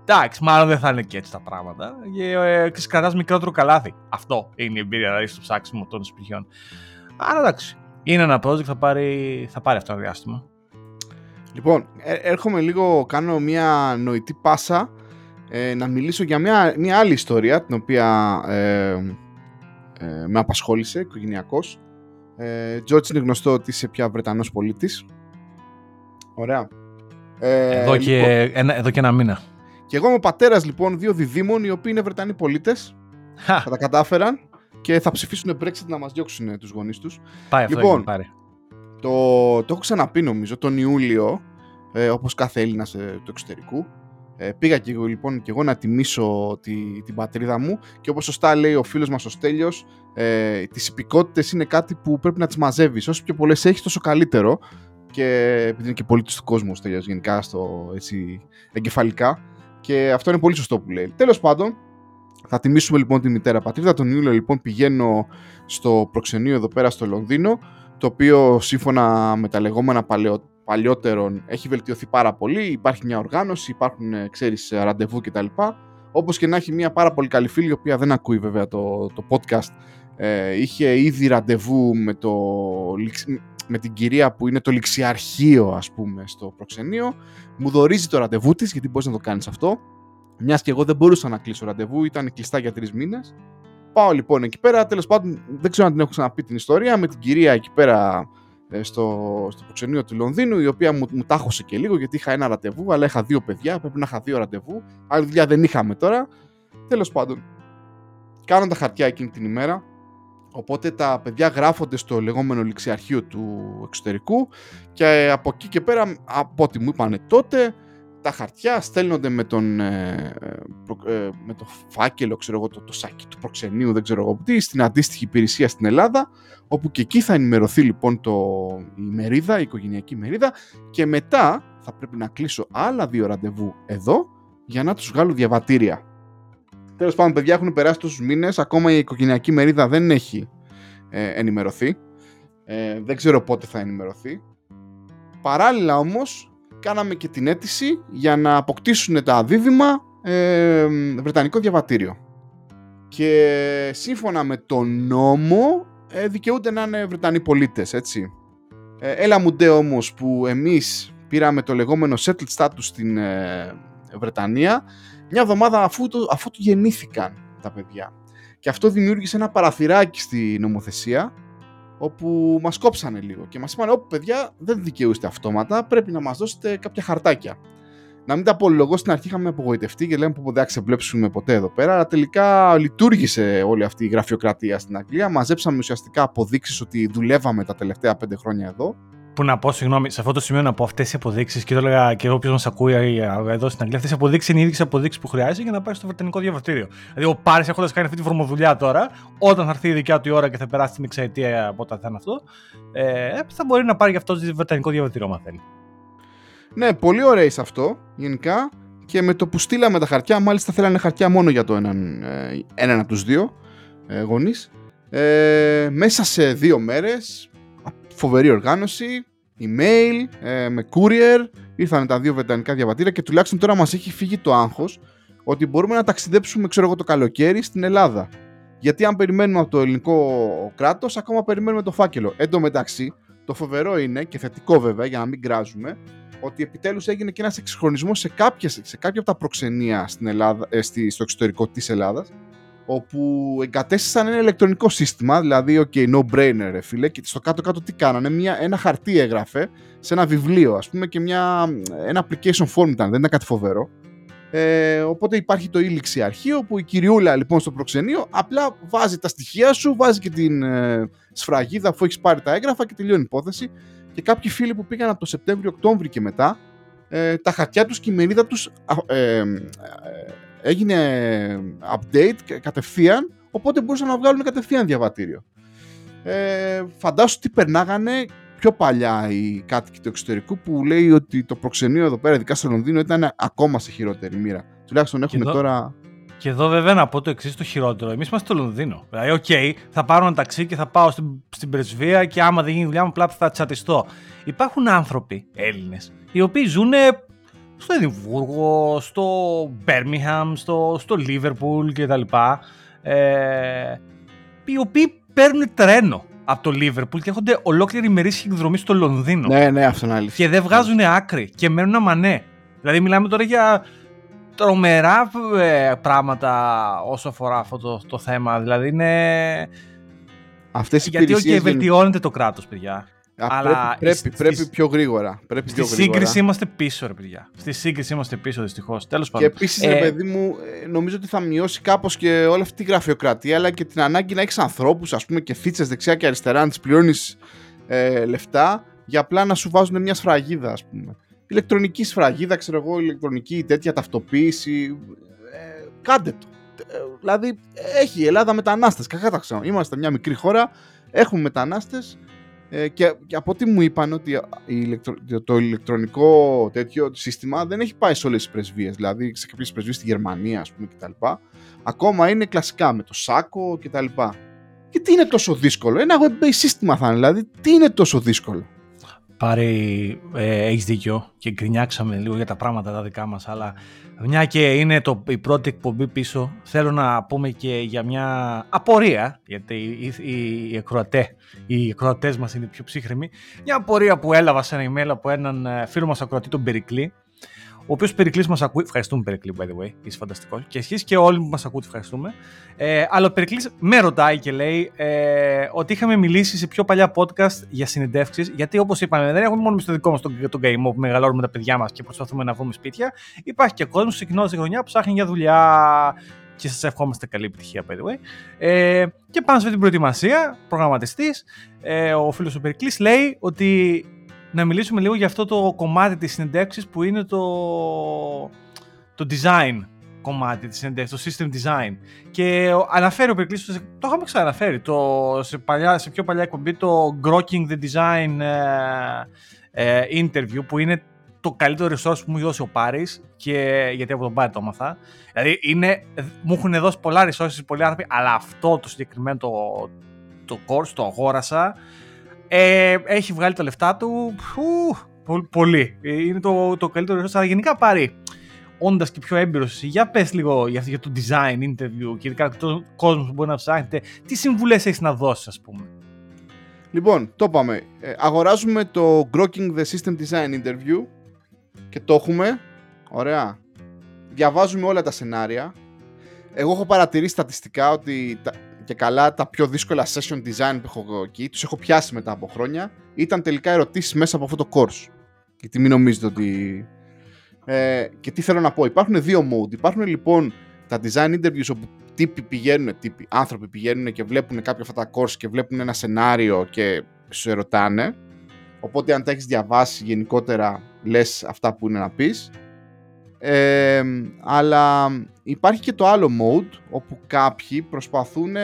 εντάξει, μάλλον δεν θα είναι και έτσι τα πράγματα. Και ε, κρατάς μικρότερο καλάθι. Αυτό είναι η εμπειρία, δηλαδή στο ψάξιμο των σπιτιών. Άρα εντάξει. Είναι ένα project, θα πάρει, θα πάρει αυτό το διάστημα. Λοιπόν, ε, έρχομαι λίγο, κάνω μια νοητή πάσα ε, να μιλήσω για μια, μια άλλη ιστορία την οποία ε, ε, με απασχόλησε οικογενειακώς. Ε, είναι γνωστό ότι είσαι πια Βρετανός πολίτης. Ωραία. Ε, εδώ, και λοιπόν, ένα, εδώ και ένα μήνα. Και εγώ είμαι ο πατέρας λοιπόν δύο διδήμων οι οποίοι είναι Βρετανοί πολίτες. Θα τα κατάφεραν και θα ψηφίσουν Brexit να μας διώξουν τους γονείς τους. Πάει αυτό λοιπόν, πάρει. Το, το έχω ξαναπεί νομίζω τον Ιούλιο, ε, όπως κάθε Έλληνας ε, του εξωτερικού, ε, πήγα και εγώ, λοιπόν και εγώ να τιμήσω τη, την πατρίδα μου και όπως σωστά λέει ο φίλος μας ο Στέλιος ε, τις υπηκότητες είναι κάτι που πρέπει να τις μαζεύεις όσο πιο πολλές έχεις τόσο καλύτερο και επειδή είναι και πολίτης του κόσμου ο Στέλιος γενικά στο, έτσι, εγκεφαλικά και αυτό είναι πολύ σωστό που λέει. Τέλος πάντων, θα τιμήσουμε λοιπόν τη μητέρα πατρίδα. Τον Ιούλιο λοιπόν πηγαίνω στο προξενείο εδώ πέρα στο Λονδίνο το οποίο σύμφωνα με τα λεγόμενα παλαιότερα παλιότερων έχει βελτιωθεί πάρα πολύ. Υπάρχει μια οργάνωση, υπάρχουν ε, ξέρεις, ε, ραντεβού κτλ. Όπως και να έχει μια πάρα πολύ καλή φίλη, η οποία δεν ακούει βέβαια το, το podcast, ε, είχε ήδη ραντεβού με, το, με την κυρία που είναι το ληξιαρχείο ας πούμε στο προξενείο. Μου δορίζει το ραντεβού της, γιατί μπορείς να το κάνεις αυτό. Μιας και εγώ δεν μπορούσα να κλείσω ραντεβού, ήταν κλειστά για τρεις μήνες. Πάω λοιπόν εκεί πέρα. Τέλος πάντων, δεν ξέρω αν την έχω ξαναπεί την ιστορία. Με την κυρία εκεί πέρα ε, στο, στο προξενείο του Λονδίνου, η οποία μου, μου τάχωσε και λίγο γιατί είχα ένα ραντεβού, αλλά είχα δύο παιδιά, πρέπει να είχα δύο ραντεβού. Άλλη δουλειά δεν είχαμε τώρα. Τέλος πάντων, κάνω τα χαρτιά εκείνη την ημέρα. Οπότε τα παιδιά γράφονται στο λεγόμενο ληξιαρχείο του εξωτερικού και από εκεί και πέρα, από ό,τι μου είπανε τότε, τα χαρτιά στέλνονται με, τον, ε, ε, με το φάκελο, ξέρω εγώ, το, το σάκι του προξενείου, δεν ξέρω εγώ τι, στην αντίστοιχη υπηρεσία στην Ελλάδα, όπου και εκεί θα ενημερωθεί λοιπόν το, η μερίδα, η οικογενειακή μερίδα και μετά θα πρέπει να κλείσω άλλα δύο ραντεβού εδώ για να τους βγάλω διαβατήρια. Τέλος πάντων, παιδιά έχουν περάσει τόσους μήνες, ακόμα η οικογενειακή μερίδα δεν έχει ε, ενημερωθεί. Ε, δεν ξέρω πότε θα ενημερωθεί. Παράλληλα όμως, κάναμε και την αίτηση για να αποκτήσουν τα δίδυμα ε, Βρετανικό διαβατήριο. Και σύμφωνα με τον νόμο ε, δικαιούνται να είναι Βρετανοί πολίτες, έτσι. Ε, έλα μου ντε όμως που εμείς πήραμε το λεγόμενο settled status στην ε, Βρετανία μια εβδομάδα αφού, το, αφού του γεννήθηκαν τα παιδιά. Και αυτό δημιούργησε ένα παραθυράκι στη νομοθεσία όπου μας κόψανε λίγο και μας είπαν όπου παιδιά δεν δικαιούστε αυτόματα, πρέπει να μας δώσετε κάποια χαρτάκια. Να μην τα απολογώ στην αρχή είχαμε απογοητευτεί και λέμε που δεν θα ξεβλέψουμε ποτέ εδώ πέρα, αλλά τελικά λειτουργήσε όλη αυτή η γραφειοκρατία στην Αγγλία. Μαζέψαμε ουσιαστικά αποδείξεις ότι δουλεύαμε τα τελευταία πέντε χρόνια εδώ που να πω, συγγνώμη, σε αυτό το σημείο να πω αυτές οι αποδείξεις και το έλεγα και όποιο μας ακούει εδώ στην Αγγλία, αυτές οι αποδείξεις είναι οι ίδιες αποδείξεις που χρειάζεται για να πάει στο βρετανικό διαβατήριο. Δηλαδή, ο Πάρης έχοντας κάνει αυτή τη φορμοδουλειά τώρα, όταν θα έρθει η δικιά του η ώρα και θα περάσει την εξαετία από όταν θα είναι αυτό, ε, θα μπορεί να πάρει γι' αυτό το βρετανικό διαβατήριο, αν θέλει. Ναι, πολύ ωραίο σε αυτό γενικά. Και με το που στείλαμε τα χαρτιά, μάλιστα θέλανε χαρτιά μόνο για το έναν, ε, έναν από τους δύο ε, γονείς. Ε, μέσα σε δύο μέρες, φοβερή οργάνωση, email, ε, με courier, ήρθαν τα δύο βρετανικά διαβατήρια και τουλάχιστον τώρα μας έχει φύγει το άγχος ότι μπορούμε να ταξιδέψουμε ξέρω εγώ, το καλοκαίρι στην Ελλάδα. Γιατί αν περιμένουμε από το ελληνικό κράτος, ακόμα περιμένουμε το φάκελο. Εν τω μεταξύ, το φοβερό είναι και θετικό βέβαια για να μην κράζουμε ότι επιτέλους έγινε και ένας εξυγχρονισμός σε, κάποιες, σε κάποια από τα προξενία στην Ελλάδα, ε, στη, στο εξωτερικό της Ελλάδας όπου εγκατέστησαν ένα ηλεκτρονικό σύστημα, δηλαδή, ok, no-brainer, ρε φίλε, και στο κάτω-κάτω τι κάνανε, μια, ένα χαρτί έγραφε σε ένα βιβλίο, ας πούμε, και μια, ένα application form ήταν, δεν ήταν κάτι φοβερό. Ε, οπότε υπάρχει το ήλιξη αρχείο που η κυριούλα λοιπόν στο προξενείο απλά βάζει τα στοιχεία σου, βάζει και την ε, σφραγίδα αφού έχεις πάρει τα έγγραφα και τελειώνει η υπόθεση. Και κάποιοι φίλοι που πήγαν από το Σεπτέμβριο-Οκτώβριο και μετά, ε, τα χαρτιά τους και η μερίδα τους ε, ε, έγινε update κατευθείαν, οπότε μπορούσαν να βγάλουν κατευθείαν διαβατήριο. Ε, φαντάσου τι περνάγανε πιο παλιά οι κάτοικοι του εξωτερικού που λέει ότι το προξενείο εδώ πέρα, ειδικά στο Λονδίνο, ήταν ακόμα σε χειρότερη μοίρα. Τουλάχιστον έχουμε τώρα. Και εδώ βέβαια να πω το εξής το χειρότερο. Εμείς είμαστε στο Λονδίνο. Δηλαδή, OK, okay, θα πάρω ένα ταξί και θα πάω στην, στην πρεσβεία και άμα δεν γίνει δουλειά μου, απλά θα τσατιστώ. Υπάρχουν άνθρωποι Έλληνες οι οποίοι ζουν στο Εδιμβούργο, στο Μπέρμιχαμ, στο, στο Λίβερπουλ κτλ. Ε, οι οποίοι παίρνουν τρένο από το Λίβερπουλ και έχονται ολόκληρη ημερήσια εκδρομή στο Λονδίνο. Ναι, ναι, αυτό είναι αλήθεια. Και δεν βγάζουν άκρη και μένουν αμανέ. Δηλαδή, μιλάμε τώρα για τρομερά ε, πράγματα όσο αφορά αυτό το, το θέμα. Δηλαδή, είναι. Αυτές οι Γιατί okay, βελτιώνεται το κράτος, παιδιά. Αλλά πρέπει, πρέπει, πιο γρήγορα. Πρέπει στη πιο γρήγορα. σύγκριση είμαστε πίσω, ρε παιδιά. Στη σύγκριση είμαστε πίσω, δυστυχώς. Τέλος πάντων. Και επίση, ε... παιδί μου, ε, νομίζω ότι θα μειώσει κάπως και όλη αυτή τη γραφειοκρατία, αλλά και την ανάγκη να έχεις ανθρώπους, ας πούμε, και φίτσε δεξιά και αριστερά, να τις πληρώνεις ε, λεφτά για απλά να σου βάζουν μια σφραγίδα, ας πούμε. Ηλεκτρονική σφραγίδα, ξέρω εγώ, ηλεκτρονική τέτοια ταυτοποίηση. Ε, κάντε το. Ε, δηλαδή, έχει η Ελλάδα μετανάστες. Κακά τα ξέρω. Είμαστε μια μικρή χώρα, έχουμε μετανάστες ε, και, και, από ό,τι μου είπαν ότι το ηλεκτρονικό τέτοιο σύστημα δεν έχει πάει σε όλες τις πρεσβείες, δηλαδή σε κάποιες πρεσβείες στη Γερμανία ας πούμε κτλ. Ακόμα είναι κλασικά με το σάκο κτλ. Και τι είναι τόσο δύσκολο, ένα web-based σύστημα θα είναι, δηλαδή τι είναι τόσο δύσκολο; Πάρει, ε, έχεις δίκιο και γκρινιάξαμε λίγο για τα πράγματα τα δικά μας, αλλά μια και είναι το, η πρώτη εκπομπή πίσω, θέλω να πούμε και για μια απορία, γιατί οι, οι, οι, ακροατέ, οι ακροατές μας είναι πιο ψύχρεμοι, μια απορία που έλαβα σε ένα email από έναν ε, φίλο μας ακροατή, τον Περικλή, ο οποίος Περικλής μας ακούει. Ευχαριστούμε, Περικλή, by the way. Είσαι φανταστικός. Και εσείς και όλοι που μας ακούτε, ευχαριστούμε. Ε, αλλά ο Περικλής με ρωτάει και λέει ε, ότι είχαμε μιλήσει σε πιο παλιά podcast για συνεντεύξεις. Γιατί όπως είπαμε, δεν έχουμε μόνο στο δικό μας τον, τον Game που μεγαλώνουμε τα παιδιά μας και προσπαθούμε να βρούμε σπίτια. Υπάρχει και κόσμος σε κοινό χρονιά που ψάχνει για δουλειά. Και σας ευχόμαστε καλή επιτυχία, by the way. Ε, και πάνω σε αυτή την προετοιμασία, προγραμματιστής, ε, ο φίλος ο Περικλής λέει ότι να μιλήσουμε λίγο για αυτό το κομμάτι της συνεντεύξης που είναι το, το design κομμάτι της συνεντεύξης, το system design. Και αναφέρει ο Περικλής, το είχαμε ξαναφέρει, το, σε, παλιά, σε πιο παλιά εκπομπή, το Grokking the Design ε, ε, interview, που είναι το καλύτερο resource που μου έχει δώσει ο Πάρης και γιατί από τον Πάρη το έμαθα. Δηλαδή είναι, μου έχουν δώσει πολλά resources, πολλοί άνθρωποι, αλλά αυτό το συγκεκριμένο το, το course το αγόρασα ε, έχει βγάλει τα λεφτά του. Φου, πολύ. Ε, είναι το, το καλύτερο αλλά γενικά πάρει. Όντας και πιο έμπειρος, για πες λίγο για, για το design interview και ειδικά τον κόσμο που μπορεί να ψάχνετε, τι συμβουλές έχεις να δώσεις, ας πούμε; Λοιπόν, το είπαμε. Ε, αγοράζουμε το Grokking the System Design Interview και το έχουμε. Ωραία. Διαβάζουμε όλα τα σενάρια. Εγώ έχω παρατηρήσει στατιστικά ότι τα, και καλά τα πιο δύσκολα session design που έχω εκεί, τους έχω πιάσει μετά από χρόνια, ήταν τελικά ερωτήσεις μέσα από αυτό το course. Γιατί μην νομίζετε ότι... Ε, και τι θέλω να πω, υπάρχουν δύο mode. Υπάρχουν λοιπόν τα design interviews όπου τύποι πηγαίνουν, τύποι, άνθρωποι πηγαίνουν και βλέπουν κάποια αυτά τα course και βλέπουν ένα σενάριο και σου ερωτάνε. Οπότε αν τα έχεις διαβάσει γενικότερα λες αυτά που είναι να πεις. Ε, αλλά υπάρχει και το άλλο mode όπου κάποιοι προσπαθούν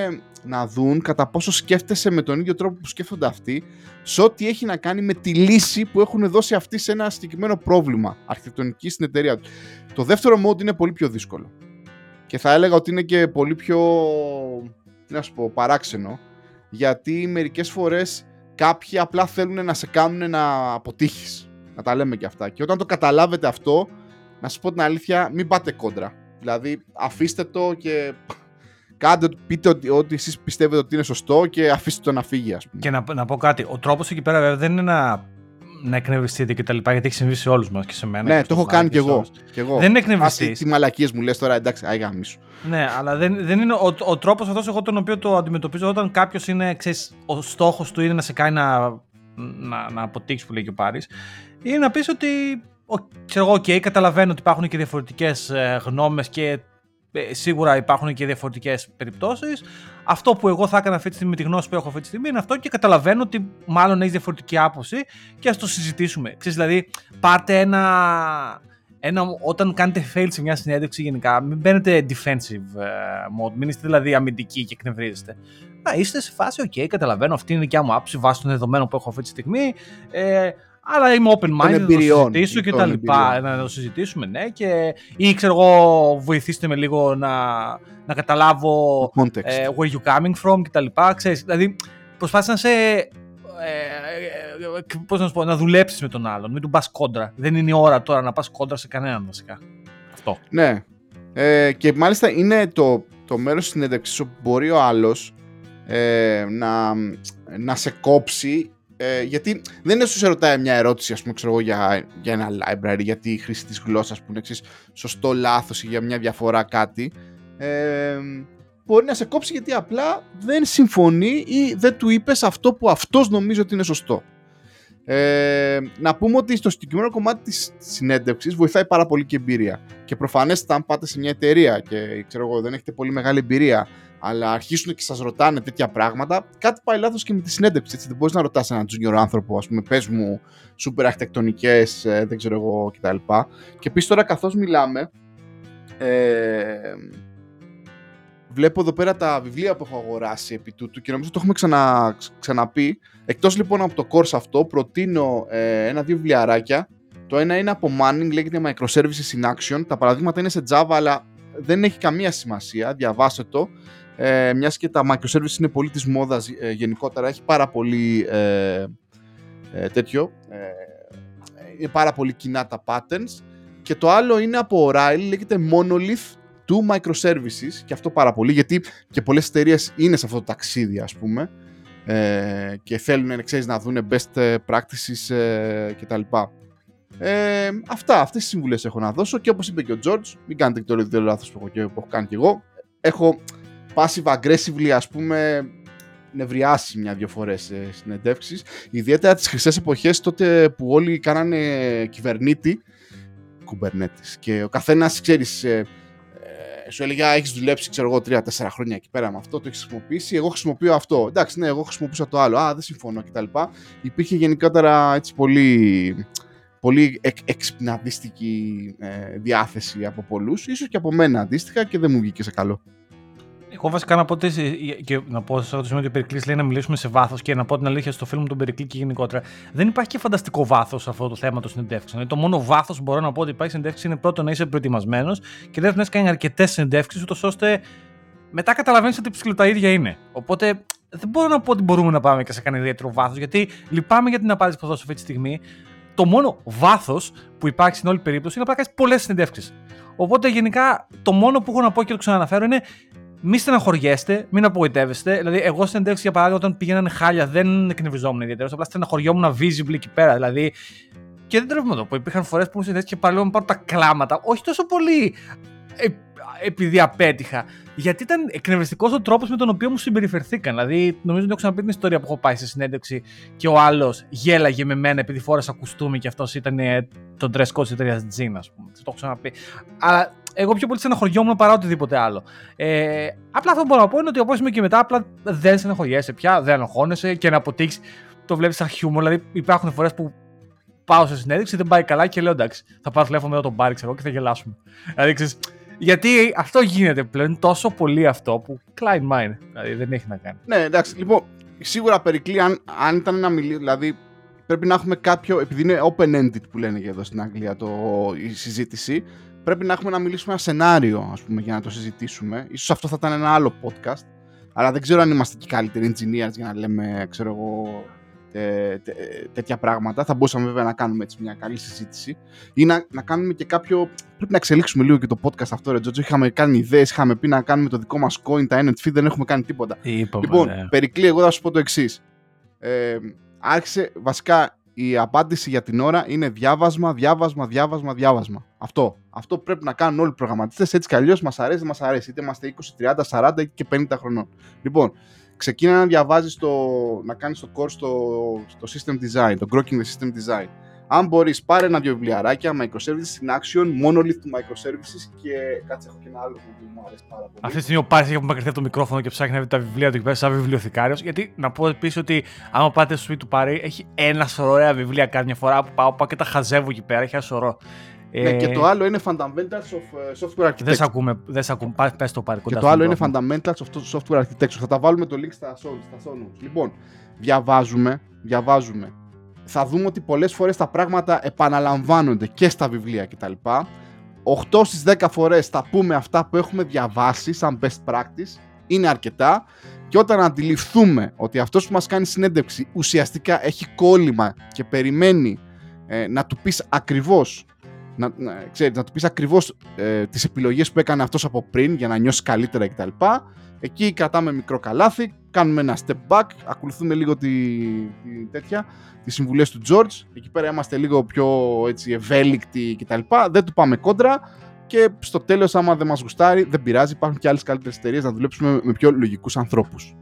να δουν κατά πόσο σκέφτεσαι με τον ίδιο τρόπο που σκέφτονται αυτοί σε ό,τι έχει να κάνει με τη λύση που έχουν δώσει αυτοί σε ένα συγκεκριμένο πρόβλημα αρχιτεκτονικής στην εταιρεία τους. Το δεύτερο mode είναι πολύ πιο δύσκολο. Και θα έλεγα ότι είναι και πολύ πιο, να σου πω, παράξενο. γιατί μερικές φορές κάποιοι απλά θέλουν να σε κάνουν να αποτύχεις. Να τα λέμε και αυτά. Και όταν το καταλάβετε αυτό, να σας πω την αλήθεια, μην πάτε κόντρα. Δηλαδή, αφήστε το και κάντε, πείτε ότι, ότι εσείς πιστεύετε ότι είναι σωστό και αφήστε το να φύγει, ας πούμε. Και να, να πω κάτι, ο τρόπος εκεί πέρα βέβαια δεν είναι να να εκνευριστείτε και τα λοιπά, γιατί έχει συμβεί σε όλους μας και σε μένα. Ναι, το έχω κάνει κι εγώ. Και εγώ. Δεν είναι εκνευριστή. Τι μαλακίες μου λες τώρα, εντάξει, άγια σου. Ναι, αλλά δεν, δεν είναι ο, ο τρόπος αυτός εγώ τον οποίο το αντιμετωπίζω όταν κάποιος είναι, ξέρεις, ο στόχος του είναι να σε κάνει να, να, να αποτύξει που λέει και ο Πάρης, είναι να πεις ότι. Ξέρω εγώ, OK, καταλαβαίνω ότι υπάρχουν και διαφορετικές ε, γνώμες και ε, σίγουρα υπάρχουν και διαφορετικές περιπτώσεις. Αυτό που εγώ θα έκανα αυτή τη στιγμή με τη γνώση που έχω αυτή τη στιγμή είναι αυτό και καταλαβαίνω ότι μάλλον έχεις διαφορετική άποψη και ας το συζητήσουμε. Ξέρεις, δηλαδή, πάρτε ένα, ένα. Όταν κάνετε fail σε μια συνέντευξη, γενικά, μην μπαίνετε defensive ε, mode. Μην είστε δηλαδή αμυντικοί και εκνευρίζεστε. Να είστε σε φάση, OK, καταλαβαίνω, αυτή είναι η δικιά μου άποψη βάσει των δεδομένων που έχω αυτή τη στιγμή. Ε, αλλά είμαι open minded να το συζητήσω και τα λοιπά. Να το συζητήσουμε, ναι. Και, ή ξέρω εγώ, βοηθήστε με λίγο να, να καταλάβω ε, where you coming from και τα λοιπά. Ξέρεις, δηλαδή, προσπάθησα να σε. Ε, ε, πώς να σου πω, να δουλέψεις με τον άλλον, μην του πας κόντρα. Δεν είναι η ώρα τώρα να πας κόντρα σε κανέναν βασικά. Αυτό. Ναι. Ε, και μάλιστα είναι το, το μέρος της συνέντευξης όπου μπορεί ο άλλος ε, να, να σε κόψει ε, γιατί δεν είναι σου σε ρωτάει μια ερώτηση, ας πούμε, ξέρω εγώ, για, για ένα library, για τη χρήση της γλώσσας που είναι εξής σωστό, λάθος ή για μια διαφορά κάτι. Ε, μπορεί να σε κόψει γιατί απλά δεν συμφωνεί ή δεν του είπες αυτό που αυτός νομίζει ότι είναι σωστό. Ε, να πούμε ότι στο συγκεκριμένο κομμάτι της συνέντευξης βοηθάει πάρα πολύ και εμπειρία. Και προφανέστατα αν πάτε σε μια εταιρεία και ξέρω εγώ, δεν έχετε πολύ μεγάλη εμπειρία αλλά αρχίσουν και σας ρωτάνε τέτοια πράγματα, κάτι πάει λάθος και με τη συνέντευξη. Έτσι. Δεν μπορείς να ρωτάς έναν junior άνθρωπο, ας πούμε, πες μου σούπερ αρχιτεκτονικές, ε, δεν ξέρω εγώ κτλ. Και επίσης τώρα καθώς μιλάμε, ε, βλέπω εδώ πέρα τα βιβλία που έχω αγοράσει επί τούτου και νομίζω το έχουμε ξανα, ξαναπεί. Εκτός λοιπόν από το course αυτό, προτείνω ε, ένα-δύο βιβλιαράκια. Το ένα είναι από Manning, λέγεται Microservices in Action. Τα παραδείγματα είναι σε Java, αλλά δεν έχει καμία σημασία. Διαβάστε το ε, μιας και τα microservices είναι πολύ της μόδας ε, γενικότερα, έχει πάρα πολύ ε, ε, τέτοιο, ε, είναι πάρα πολύ κοινά τα patterns και το άλλο είναι από O'Reilly, λέγεται Monolith to Microservices και αυτό πάρα πολύ γιατί και πολλές εταιρείες είναι σε αυτό το ταξίδι ας πούμε ε, και θέλουν ξέρεις, να δουν best practices ε, κτλ. Ε, αυτά, αυτές τις συμβουλές έχω να δώσω και όπως είπε και ο George, μην κάνετε και το ίδιο λάθος που έχω, που έχω κάνει και εγώ. Έχω passive aggressively ας πούμε νευριάσει μια-δυο φορές σε συνεντεύξεις. Ιδιαίτερα τις χρυσές εποχές τότε που όλοι κάνανε κυβερνήτη κουμπερνέτης και ο καθένας ξέρεις ε, ε, σου έλεγε έχεις δουλέψει ξέρω εγώ 3-4 χρόνια εκεί πέρα με αυτό, το έχεις χρησιμοποιήσει, εγώ χρησιμοποιώ αυτό. Εντάξει, ναι, εγώ χρησιμοποιούσα το άλλο. Α, δεν συμφωνώ κτλ. Υπήρχε γενικότερα έτσι πολύ, πολύ εκ, εξυπναδίστικη ε, διάθεση από πολλούς, ίσως και από μένα αντίστοιχα και δεν μου βγήκε σε καλό. Εγώ βασικά να πω ότι. και να πω σε αυτό το σημείο ότι ο Περικλής λέει να μιλήσουμε σε βάθος και να πω την αλήθεια στο φιλμ του τον Περικλή και γενικότερα. Δεν υπάρχει και φανταστικό βάθος σε αυτό το θέμα των συνεντεύξεων. Δηλαδή, το μόνο βάθος που μπορώ να πω ότι υπάρχει συνεντεύξη είναι πρώτον να είσαι προετοιμασμένος και δεύτερον να έχεις κάνει αρκετές συνεντεύξεις, ούτως ώστε μετά καταλαβαίνεις ότι ψηλό τα ίδια είναι. Οπότε δεν μπορώ να πω ότι μπορούμε να πάμε και σε κανένα ιδιαίτερο βάθος, γιατί λυπάμαι για την απάντηση που θα δώσω αυτή τη στιγμή. Το μόνο βάθος που υπάρχει στην όλη περίπτωση είναι να κάνεις πολλές συνεντεύξεις. Οπότε γενικά το μόνο που έχω να πω και το ξαναναφέρω είναι μην στεναχωριέστε, μην απογοητεύεστε. Δηλαδή, εγώ στην εντεύξη για παράδειγμα, όταν πήγαιναν χάλια, δεν εκνευριζόμουν ιδιαίτερα. Απλά στεναχωριόμουν visible εκεί πέρα. Δηλαδή, και δεν τρέφουμε εδώ που υπήρχαν φορές που ήμουν και πάλι να πάρω τα κλάματα. Όχι τόσο πολύ ε, επειδή απέτυχα. Γιατί ήταν εκνευριστικός ο τρόπος με τον οποίο μου συμπεριφερθήκαν. Δηλαδή, νομίζω ότι έχω ξαναπεί την ιστορία που έχω πάει σε συνέντευξη και ο άλλος γέλαγε με μένα επειδή φόρεσα κουστούμι και αυτός ήταν ε, το dress code της εταιρείας Jean, ας πούμε. Το έχω ξαναπεί. Αλλά εγώ πιο πολύ στεναχωριόμουν παρά οτιδήποτε άλλο. Ε, απλά αυτό που μπορώ να πω είναι ότι όπω είμαι και μετά, απλά δεν στεναχωριέσαι πια, δεν αγχώνεσαι και να αποτύχεις το βλέπεις σαν χιούμορ. Δηλαδή, υπάρχουν φορές που πάω σε συνέντευξη, δεν πάει καλά και λέω εντάξει, θα πάρω τηλέφωνο μετά τον Μπάρι, ξέρω και θα γελάσουμε. Δηλαδή, ξέρεις, γιατί αυτό γίνεται πλέον τόσο πολύ αυτό που Klein Mine, δηλαδή δεν έχει να κάνει. Ναι, εντάξει, λοιπόν, σίγουρα περικλεί αν, αν ήταν να μιλήσει, δηλαδή πρέπει να έχουμε κάποιο, επειδή είναι open-ended που λένε και εδώ στην Αγγλία το, η συζήτηση, πρέπει να έχουμε να μιλήσουμε ένα σενάριο, ας πούμε, για να το συζητήσουμε. Ίσως αυτό θα ήταν ένα άλλο podcast. Αλλά δεν ξέρω αν είμαστε και καλύτεροι engineers για να λέμε, ξέρω εγώ, τε, τε, τέτοια πράγματα. Θα μπορούσαμε βέβαια να κάνουμε έτσι μια καλή συζήτηση ή να, να κάνουμε και κάποιο. Πρέπει να εξελίξουμε λίγο και το podcast αυτό, ρε Τζότζο. Είχαμε κάνει ιδέες, είχαμε πει να κάνουμε το δικό μας coin, τα NFT, δεν έχουμε κάνει τίποτα. Είπαμε, λοιπόν, ναι. Περικλή, εγώ θα σου πω το εξής. Ε, άρχισε βασικά η απάντηση για την ώρα είναι διάβασμα, διάβασμα, διάβασμα, διάβασμα. Αυτό. Αυτό πρέπει να κάνουν όλοι οι προγραμματιστές. Έτσι κι αλλιώς μας αρέσει, δεν μας αρέσει. Είτε είμαστε 20, 30, 40 και 50 χρονών. Λοιπόν, ξεκίνα να διαβάζεις το. να κάνεις το course στο, στο system design, το grokking the system design. Αν μπορείς, πάρε ένα-δυο βιβλιαράκια, microservices in action, monolith του microservices και κάτσε, έχω και ένα άλλο που μου αρέσει πάρα πολύ. Αυτή τη στιγμή ο Πάρης έχει απομακρυνθεί από το μικρόφωνο και ψάχνει να βρει τα βιβλία του εκεί πέρα σαν βιβλιοθηκάριος. Γιατί να πω επίσης ότι άμα πάτε στο σπίτι του Πάρη, έχει ένα σωρό ωραία βιβλία κάθε φορά που πάω, πάω και τα χαζεύω εκεί πέρα. Έχει ένα σωρό. Ναι, και το άλλο είναι Fundamentals of ε, Software Architecture. Δεν σε ακούμε, δεν σε ακούμε. Πα- Πες το Πάρη Και κοντά το στο άλλο είναι μικρόφωνο. Fundamentals of Software Architecture. Θα τα βάλουμε το link στα show, στα show notes. Λοιπόν, διαβάζουμε, διαβάζουμε. Θα δούμε ότι πολλές φορές τα πράγματα επαναλαμβάνονται και στα βιβλία κτλ. 8 στις 10 φορές θα πούμε αυτά που έχουμε διαβάσει σαν best practice. Είναι αρκετά. Και όταν αντιληφθούμε ότι αυτός που μας κάνει συνέντευξη ουσιαστικά έχει κόλλημα και περιμένει ε, να του πεις ακριβώς να, να, ξέρεις, να του πεις ακριβώς ε, τις επιλογές που έκανε αυτός από πριν για να νιώσεις καλύτερα κτλ. Εκεί κρατάμε μικρό καλάθι, κάνουμε ένα step back, ακολουθούμε λίγο τη, τη, τέτοια, τις συμβουλές του George. Εκεί πέρα είμαστε λίγο πιο έτσι, ευέλικτοι κτλ. Δεν του πάμε κόντρα και στο τέλος άμα δεν μας γουστάρει δεν πειράζει, υπάρχουν και άλλες καλύτερες εταιρείες να δουλέψουμε με πιο λογικούς ανθρώπους.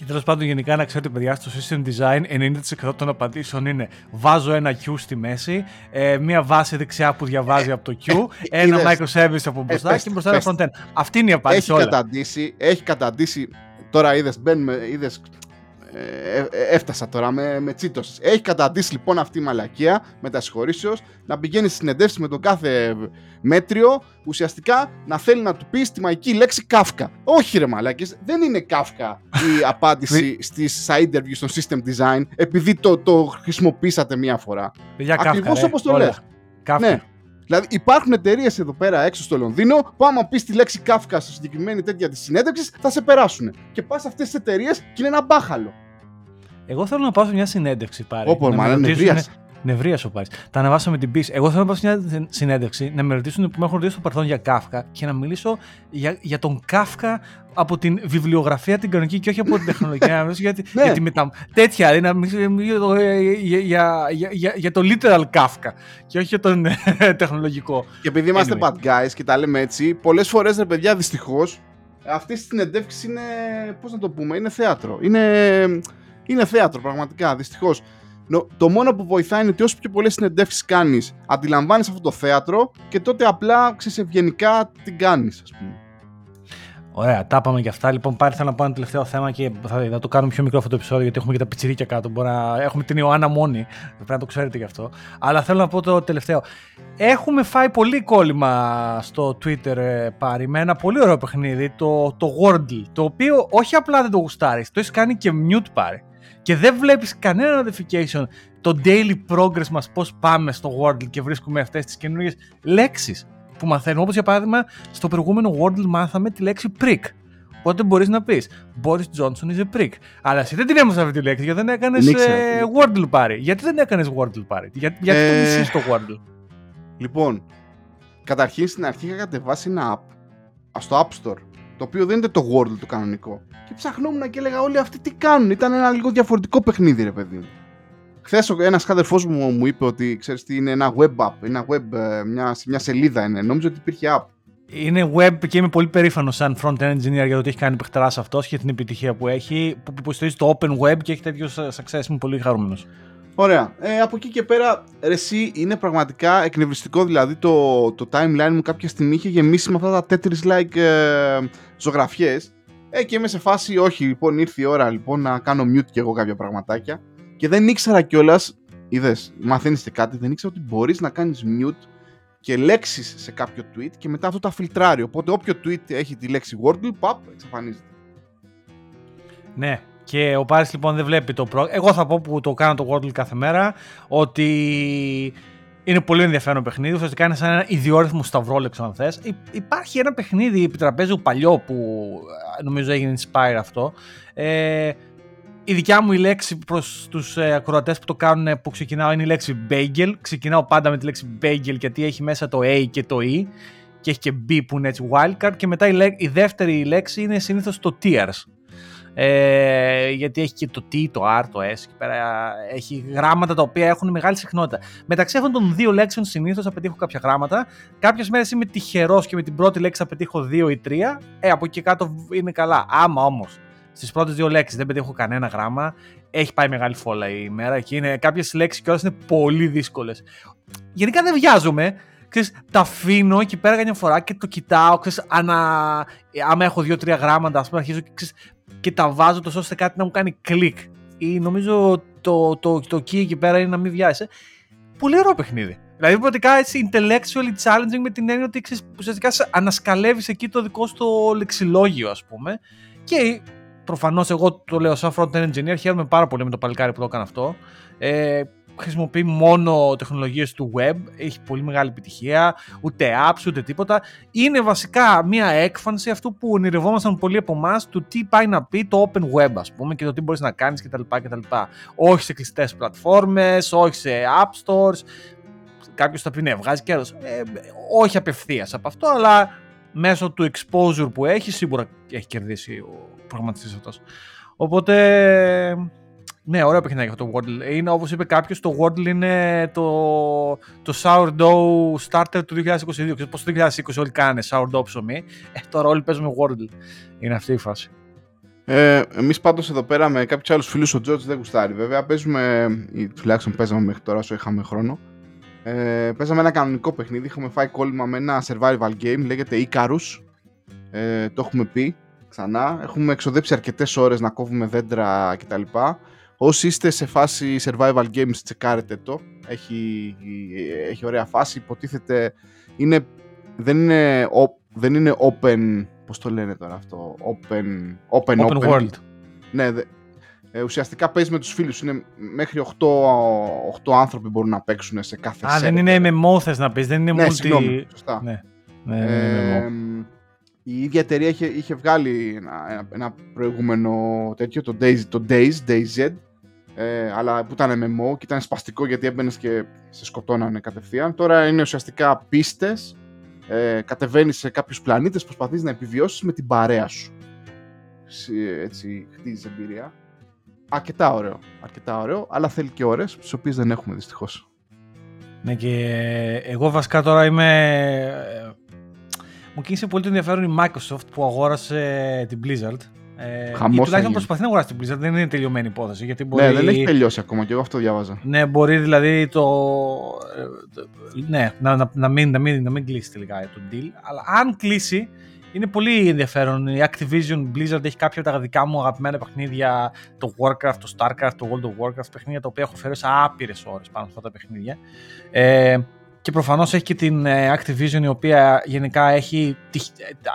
Και τέλος πάντων, γενικά να ξέρετε, παιδιά, στο system design 90% των απαντήσεων είναι βάζω ένα Q στη μέση, ε, μία βάση δεξιά που διαβάζει από το Q, ένα είδες. microservice από μπροστά πες, και μπροστά ένα πες. frontend. Αυτή είναι η απάντηση έχει όλα. καταντήσει, έχει καταντήσει. Τώρα είδες, μπαίνουμε, είδες, ε, ε, έφτασα τώρα με, με τσίτος. Έχει καταντήσει λοιπόν αυτή η μαλακία με τα συγχωρήσεως να πηγαίνει στι συνεντεύξεις με τον κάθε μέτριο ουσιαστικά να θέλει να του πει τη μαγική λέξη Κάφκα. Όχι ρε μαλάκες, δεν είναι Κάφκα η απάντηση στις στα interview στο system design επειδή το, το χρησιμοποίησατε μία φορά. Παιδιά, Kafka, Ακριβώς ρε, όπως το όλα. λες. Kafka. Ναι. Δηλαδή υπάρχουν εταιρείες εδώ πέρα έξω στο Λονδίνο που άμα πεις τη λέξη Κάφκα στη συγκεκριμένη τέτοια της συνέντευξης θα σε περάσουν. Και πας σε αυτές τις εταιρείες και είναι ένα μπάχαλο. Εγώ θέλω να πάω σε μια συνέντευξη πάρει. Όπω να με μάλλον ρωτήσουν- νευρίασε. Νευρίασε ο Πάρη. Τα ανεβάσαμε την πίση. Εγώ θέλω να πάω σε μια συνέντευξη να με ρωτήσουν που με έχουν ρωτήσει στο παρελθόν για Κάφκα και να μιλήσω για, για τον Κάφκα από την βιβλιογραφία την κανονική και όχι από την τεχνολογία. να μιλήσω για, τη- Ναι. για τη μετα... Τέτοια, δηλαδή να μιλήσω για, το- για, για, για, για, για το literal Κάφκα και όχι για τον ε, τεχνολογικό. Και επειδή είμαστε Anyway. bad guys και τα λέμε έτσι, πολλές φορές ρε παιδιά δυστυχώς αυτέ οι συνεντεύξει είναι. Πώς να το πούμε, είναι θέατρο. Είναι, είναι θέατρο πραγματικά, δυστυχώς. Το μόνο που βοηθάει είναι ότι όσο πιο πολλές συνεντεύξεις κάνεις, αντιλαμβάνεις αυτό το θέατρο και τότε απλά ξέρεις, ευγενικά την κάνεις, ας πούμε. Ωραία, τα είπαμε και αυτά. Λοιπόν, πάρει θέλω να πάω ένα τελευταίο θέμα και θα, θα το κάνουμε πιο μικρό αυτό το επεισόδιο γιατί έχουμε και τα πιτσιρίκια κάτω. Μπορεί να έχουμε την Ιωάννα μόνη. Πρέπει να το ξέρετε γι' αυτό. Αλλά θέλω να πω το τελευταίο. Έχουμε φάει πολύ κόλλημα στο Twitter ε, πάρει με ένα πολύ ωραίο παιχνίδι, το, το Wordle. Το οποίο όχι απλά δεν το γουστάρεις, το έχεις κάνει και mute πάρει. Και δεν βλέπεις κανένα notification το daily progress μας πώς πάμε στο Wordle και βρίσκουμε αυτές τις καινούργιες λέξεις που μαθαίνουμε. Όπως για παράδειγμα, στο προηγούμενο Wordle μάθαμε τη λέξη prick. Οπότε μπορείς να πεις Boris Johnson is a prick. Αλλά εσύ δεν την έμαθα αυτή τη λέξη γιατί δεν έκανες Δεν ήξερα. ε, Wordle πάρει. Γιατί δεν έκανες Wordle πάρει. Για, γιατί το Ε, μισείς το Wordle; Λοιπόν, καταρχήν στην αρχή είχα κατεβάσει ένα app ας, στο App Store, το οποίο δεν είναι το Wordle το κανονικό. Και ψαχνόμουν και έλεγα όλοι αυτοί τι κάνουν; Ήταν ένα λίγο διαφορετικό παιχνίδι, ρε παιδί μου. Χθες ένας χάδερφός μου μου είπε ότι ξέρεις τι είναι ένα web app, ένα web, ε, μια, μια σελίδα είναι. Νόμιζα ότι υπήρχε app. Είναι web και είμαι πολύ περήφανος σαν front-end engineer για το ότι έχει κάνει παιχτερά αυτός και την επιτυχία που έχει, που που υποστηρίζει το open web και έχει τέτοιο success. Είμαι πολύ χαρούμενος. Ωραία. Ε, από εκεί και πέρα, ρε, εσύ είναι πραγματικά εκνευριστικό. Δηλαδή, το, το timeline μου κάποια στιγμή είχε γεμίσει με αυτά τα Tetris-like ε, ζωγραφιές. Ε, και είμαι σε φάση, όχι, λοιπόν, ήρθε η ώρα λοιπόν να κάνω mute και εγώ κάποια πραγματάκια. Και δεν ήξερα κιόλας, είδες, μαθαίνεις και κάτι, δεν ήξερα ότι μπορείς να κάνεις mute και λέξεις σε κάποιο tweet και μετά αυτό τα φιλτράρει. Οπότε, όποιο tweet έχει τη λέξη Wordle, παπ, εξαφανίζεται. Ναι. Και ο Πάρης λοιπόν δεν βλέπει το προ... Εγώ θα πω που το κάνω το Wordle κάθε μέρα ότι Είναι πολύ ενδιαφέρον παιχνίδι. Ουσιαστικά είναι σαν ένα ιδιόρυθμο σταυρόλεξο, αν θες. Υπάρχει ένα παιχνίδι επιτραπέζου παλιό που ε, νομίζω έγινε inspire αυτό. Ε, η δικιά μου η λέξη προς τους ε, ακροατές που το κάνουν που ξεκινάω είναι η λέξη bagel. Ξεκινάω πάντα με τη λέξη bagel γιατί έχει μέσα το A και το E και έχει και B που είναι έτσι wildcard και μετά η, η δεύτερη λέξη είναι συνήθως το tears ε, γιατί έχει και το T, το R, το S και πέρα έχει γράμματα τα οποία έχουν μεγάλη συχνότητα. Μεταξύ αυτών των δύο λέξεων συνήθως θα πετύχω κάποια γράμματα. Κάποιες μέρες είμαι τυχερός και με την πρώτη λέξη θα πετύχω δύο ή τρία. Ε, από εκεί κάτω είναι καλά. Άμα όμως στις πρώτες δύο λέξεις δεν πετύχω κανένα γράμμα, έχει πάει μεγάλη φόλα η ημέρα και είναι κάποιες λέξεις κιόλα είναι πολύ δύσκολες. Γενικά δεν βιάζομαι. Ξέρεις, τα αφήνω εκεί πέρα μια φορά και το κοιτάω. Ξέρεις, ανα... Άμα έχω δύο-τρία γράμματα, ας πούμε, αρχίζω ξέρεις, και τα βάζω τόσο ώστε κάτι να μου κάνει κλικ. Ή νομίζω το, το, το, key εκεί πέρα είναι να μην βιάσει. Πολύ ωραίο παιχνίδι. Δηλαδή, πραγματικά έτσι intellectually challenging με την έννοια ότι ουσιαστικά ανασκαλεύεις εκεί το δικό σου το λεξιλόγιο, ας πούμε. Και προφανώς εγώ το λέω σαν front-end engineer, χαίρομαι πάρα πολύ με το παλικάρι που το έκανε αυτό. Ε, χρησιμοποιεί μόνο τεχνολογίες του web, έχει πολύ μεγάλη επιτυχία, ούτε apps ούτε τίποτα. Είναι βασικά μια έκφανση αυτού που ονειρευόμασταν πολλοί από εμάς του τι πάει να πει το open web ας πούμε και το τι μπορείς να κάνεις κτλ. κτλ. Όχι σε κλειστές πλατφόρμες, όχι σε app stores, κάποιος θα πει ναι, βγάζει κέρδο. Ε, όχι απευθείας από αυτό, αλλά μέσω του exposure που έχει, σίγουρα έχει κερδίσει ο προγραμματιστής αυτός. Οπότε ναι, ωραίο παιχνίδι αυτό το Wordle. Είναι όπως είπε κάποιος, το Wordle είναι το, το sourdough starter του 2022. Πώς το 2020 όλοι κάνανε sourdough ψωμί; Ε, τώρα όλοι παίζουμε Wordle. Είναι αυτή η φάση. Ε, Εμείς πάντως εδώ πέρα με κάποιους άλλους φίλους, ο George δεν γουστάρει βέβαια. Παίζουμε, ή τουλάχιστον παίζαμε μέχρι τώρα όσο είχαμε χρόνο. Ε, παίζαμε ένα κανονικό παιχνίδι. Είχαμε φάει κόλλημα με ένα survival game, λέγεται Icarus. Ε, το έχουμε πει ξανά. Έχουμε εξοδέψει αρκετές ώρες να κόβουμε δέντρα κτλ. Όσοι είστε σε φάση survival games, τσεκάρετε το. Έχει, έχει ωραία φάση. Υποτίθεται είναι, δεν, είναι, δεν είναι open. Πώς το λένε τώρα αυτό. Open, open, open, world. Ναι, ε, ουσιαστικά παίζει με τους φίλους. Είναι μέχρι 8, 8 άνθρωποι μπορούν να παίξουν σε κάθε Α, δεν είναι MMO θες να πεις. Δεν είναι ναι, multi... Συγγνώμη, σωστά. Ναι, ναι, ναι, ε, η ίδια εταιρεία είχε, είχε βγάλει ένα, ένα, προηγούμενο τέτοιο, το Days, το Days, DayZ, ε, αλλά που ήταν MMO και ήταν σπαστικό γιατί έμπαινες και σε σκοτώνανε κατευθείαν. Τώρα είναι ουσιαστικά πίστε. Ε, Κατεβαίνεις σε κάποιους πλανήτες, προσπαθείς να επιβιώσεις με την παρέα σου. Έτσι, χτίζεις εμπειρία. Αρκετά ωραίο. Αρκετά ωραίο, αλλά θέλει και ώρες, τις οποίες δεν έχουμε δυστυχώς. Ναι, και εγώ βασικά τώρα είμαι. Ε, μου κίνησε πολύ το ενδιαφέρον η Microsoft που αγόρασε την Blizzard ε, Χαμός τουλάχιστον προσπαθεί να αγοράσει την Blizzard, δεν είναι τελειωμένη υπόθεση. Γιατί μπορεί... Ναι, δεν έχει τελειώσει ακόμα και εγώ αυτό διάβαζα. Ναι, μπορεί δηλαδή το. Ε, ναι, να, να, να, μην, να, μην, να μην κλείσει τελικά το deal. Αλλά αν κλείσει, είναι πολύ ενδιαφέρον. Η Activision Blizzard έχει κάποια από τα δικά μου αγαπημένα παιχνίδια. Το Warcraft, το Starcraft, το World of Warcraft. Παιχνίδια τα οποία έχω φέρει σε άπειρες ώρες πάνω σε αυτά τα παιχνίδια. Ε, και προφανώς έχει και την ε, Activision η οποία γενικά έχει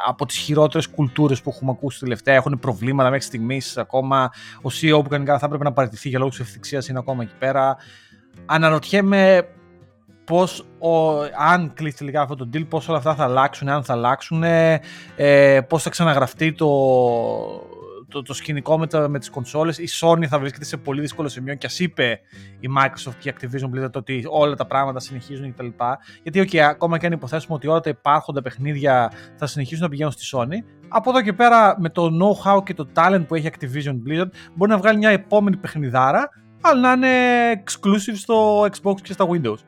από τις χειρότερες κουλτούρες που έχουμε ακούσει τελευταία. Έχουν προβλήματα μέχρι στιγμής ακόμα. Ο CEO που κανονικά θα έπρεπε να παραιτηθεί για λόγους ευθυξίας είναι ακόμα εκεί πέρα. Αναρωτιέμαι πώς, αν κλείσει τελικά αυτό το deal, πώς όλα αυτά θα αλλάξουν, αν θα αλλάξουν, ε, πώς θα ξαναγραφτεί το, το, το σκηνικό με, τα, με τις κονσόλες η Sony θα βρίσκεται σε πολύ δύσκολο σημείο και ας είπε η Microsoft και η Activision Blizzard ότι όλα τα πράγματα συνεχίζουν κτλ. Γιατί okay, ακόμα και αν υποθέσουμε ότι όλα τα υπάρχοντα παιχνίδια θα συνεχίσουν να πηγαίνουν στη Sony, από εδώ και πέρα με το know-how και το talent που έχει Activision Blizzard μπορεί να βγάλει μια επόμενη παιχνιδάρα αλλά να είναι exclusive στο Xbox και στα Windows.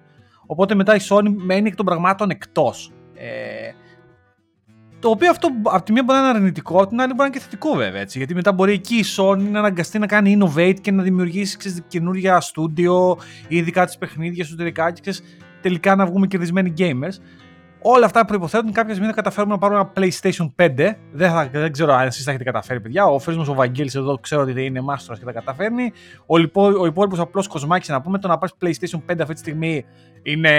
Οπότε μετά η Sony μένει εκ των πραγμάτων εκτός. Ε, το οποίο αυτό από τη μία μπορεί να είναι αρνητικό, από την άλλη μπορεί να είναι και θετικό βέβαια. Έτσι, γιατί μετά μπορεί εκεί η Sony να αναγκαστεί να κάνει innovate και να δημιουργήσει ξέρεις, καινούργια στούντιο ή ειδικά τις παιχνίδια εσωτερικά και ξέρεις, τελικά να βγούμε κερδισμένοι gamers. Όλα αυτά προποθέτουν κάποια στιγμή να καταφέρουμε να πάρουμε ένα PlayStation 5. Δεν, θα, δεν ξέρω αν εσείς θα έχετε καταφέρει, παιδιά. Ο φίλος μα ο Βαγγέλης εδώ ξέρω ότι είναι μάστορας και τα καταφέρνει. Ο, υπό, ο υπόλοιπος απλός κοσμάκι να πούμε το να πάρεις PlayStation 5 αυτή τη στιγμή είναι.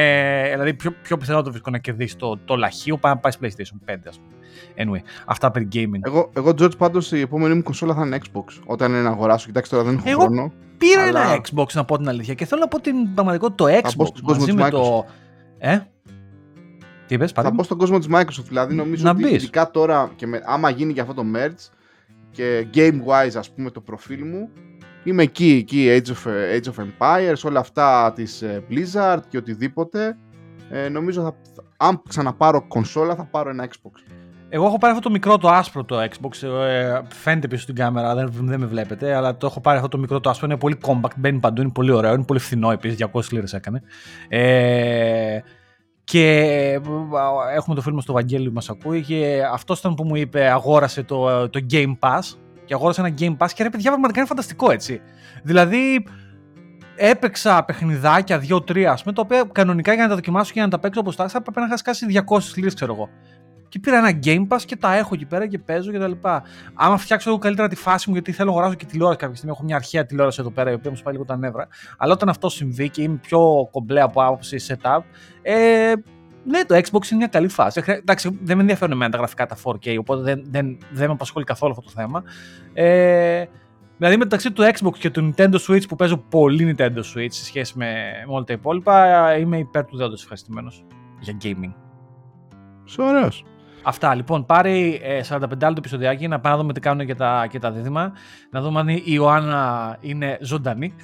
Δηλαδή, πιο, πιο πιθανό το βρίσκω να κερδίσει το, το λαχείο πάει να πάει PlayStation 5, ας πούμε. Anyway, αυτά περί gaming. Εγώ, εγώ George, πάντως η επόμενη μου κονσόλα θα είναι Xbox. Όταν είναι να αγοράσω, κοιτάξτε τώρα δεν έχω εγώ, χρόνο. Πήρα Αλλά- ένα Xbox να πω την αλήθεια και θέλω να πω την πραγματικότητα το μπω Xbox στον κόσμο μαζί της με το. Ε; Τι είπες, Θα πάλι; μπω στον κόσμο της Microsoft, δηλαδή νομίζω Να ότι μπεις. ειδικά τώρα, και με, άμα γίνει και αυτό το merge και game-wise ας πούμε το προφίλ μου, είμαι εκεί, εκεί Age of, Age of Empires, όλα αυτά της ε, Blizzard και οτιδήποτε. Ε, νομίζω θα, θα- αν ξαναπάρω κονσόλα θα πάρω ένα Xbox. Εγώ έχω πάρει αυτό το μικρό το άσπρο το Xbox. ε, φαίνεται πίσω στην κάμερα, δεν, δεν με βλέπετε. Αλλά το έχω πάρει αυτό το μικρό το άσπρο. Είναι πολύ compact, μπαίνει παντού, είναι πολύ ωραίο. Είναι πολύ φθηνό επίσης. 200 λίρες έκανε. Ε, και ε, έχουμε το φίλο μας το Βαγγέλη που μας ακούει και αυτός ήταν που μου είπε αγόρασε το, το Game Pass και αγόρασε ένα Game Pass και ρε παιδιά πραγματικά είναι φανταστικό έτσι. Δηλαδή έπαιξα παιχνιδάκια 2-3 ας πούμε τα οποία κανονικά για να τα δοκιμάσω και για να τα παίξω όπως τα θα έπρεπε να είχα σκάσει 200 λίρες ξέρω εγώ. Και πήρα ένα Game Pass και τα έχω εκεί πέρα και παίζω και τα λοιπά. Άμα φτιάξω εγώ καλύτερα τη φάση μου, γιατί θέλω να αγοράσω και τηλεόραση κάποια στιγμή. Έχω μια αρχαία τηλεόραση εδώ πέρα, η οποία μου σπάει λίγο τα νεύρα. Αλλά όταν αυτό συμβεί και είμαι πιο κομπλέ από άποψη setup, ε, ναι, το Xbox είναι μια καλή φάση. Δεν χρεια- Εντάξει, δεν με ενδιαφέρουν εμένα τα γραφικά τα 4K, οπότε δεν, δεν, δεν με απασχολεί καθόλου αυτό το θέμα. Ε, δηλαδή μεταξύ του Xbox και του Nintendo Switch που παίζω πολύ Nintendo Switch σε σχέση με, με όλα τα υπόλοιπα, είμαι υπέρ του δέοντος ευχαριστημένος για gaming. Ωραίος. Αυτά λοιπόν. Πάρει ε, 45 λεπτό επεισοδιάκι να πάμε να δούμε τι κάνουν και τα, και τα δίδυμα. Να δούμε αν η Ιωάννα είναι ζωντανή.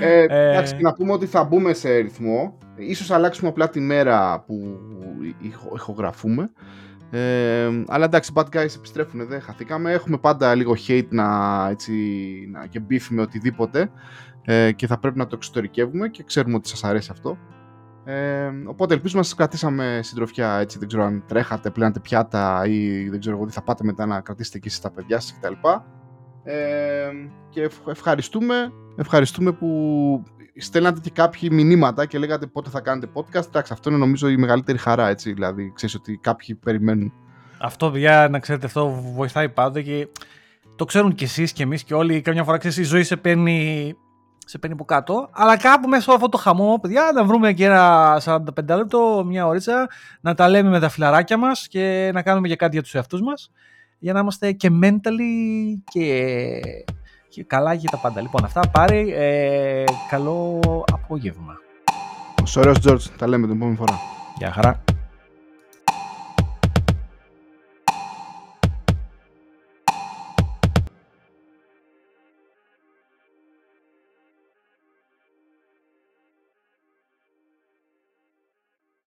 Ε, Ε, εντάξει, και να πούμε ότι θα μπούμε σε ρυθμό. Ίσως αλλάξουμε απλά τη μέρα που ηχο- ηχογραφούμε. Ε, αλλά εντάξει, bad guys επιστρέφουν, δεν χαθήκαμε. Έχουμε πάντα λίγο hate να, έτσι, να, και beef με οτιδήποτε ε, και θα πρέπει να το εξωτερικεύουμε και ξέρουμε ότι σας αρέσει αυτό. Ε, οπότε ελπίζουμε να σας κρατήσαμε συντροφιά, έτσι, δεν ξέρω αν τρέχατε, πλένατε πιάτα ή δεν ξέρω εγώ τι θα πάτε μετά να κρατήσετε και εσείς τα παιδιά σας κτλ. Ε, και ευχ- ευχαριστούμε, ευχαριστούμε που στέλνατε και κάποιοι μηνύματα και λέγατε πότε θα κάνετε podcast. Εντάξει, αυτό είναι νομίζω η μεγαλύτερη χαρά, έτσι, δηλαδή ξέρεις ότι κάποιοι περιμένουν. αυτό, παιδιά, να ξέρετε, αυτό βοηθάει πάντα και το ξέρουν κι εσείς και εμείς και όλοι. Καμιά φορά ξέρεις, η ζωή σε παίρνει, σε παίρνει από κάτω. Αλλά κάπου μέσα σε αυτό το χαμό, παιδιά, να βρούμε και ένα 45 λεπτό, μια ωρίτσα, να τα λέμε με τα φιλαράκια μας και να κάνουμε και κάτι για τους εαυτούς μας. Για να είμαστε και mentally και, και καλά για τα πάντα. Λοιπόν, αυτά πάρει. Ε, καλό απόγευμα. Ο ωραίος George, τα λέμε την επόμενη φορά. Γεια χαρά.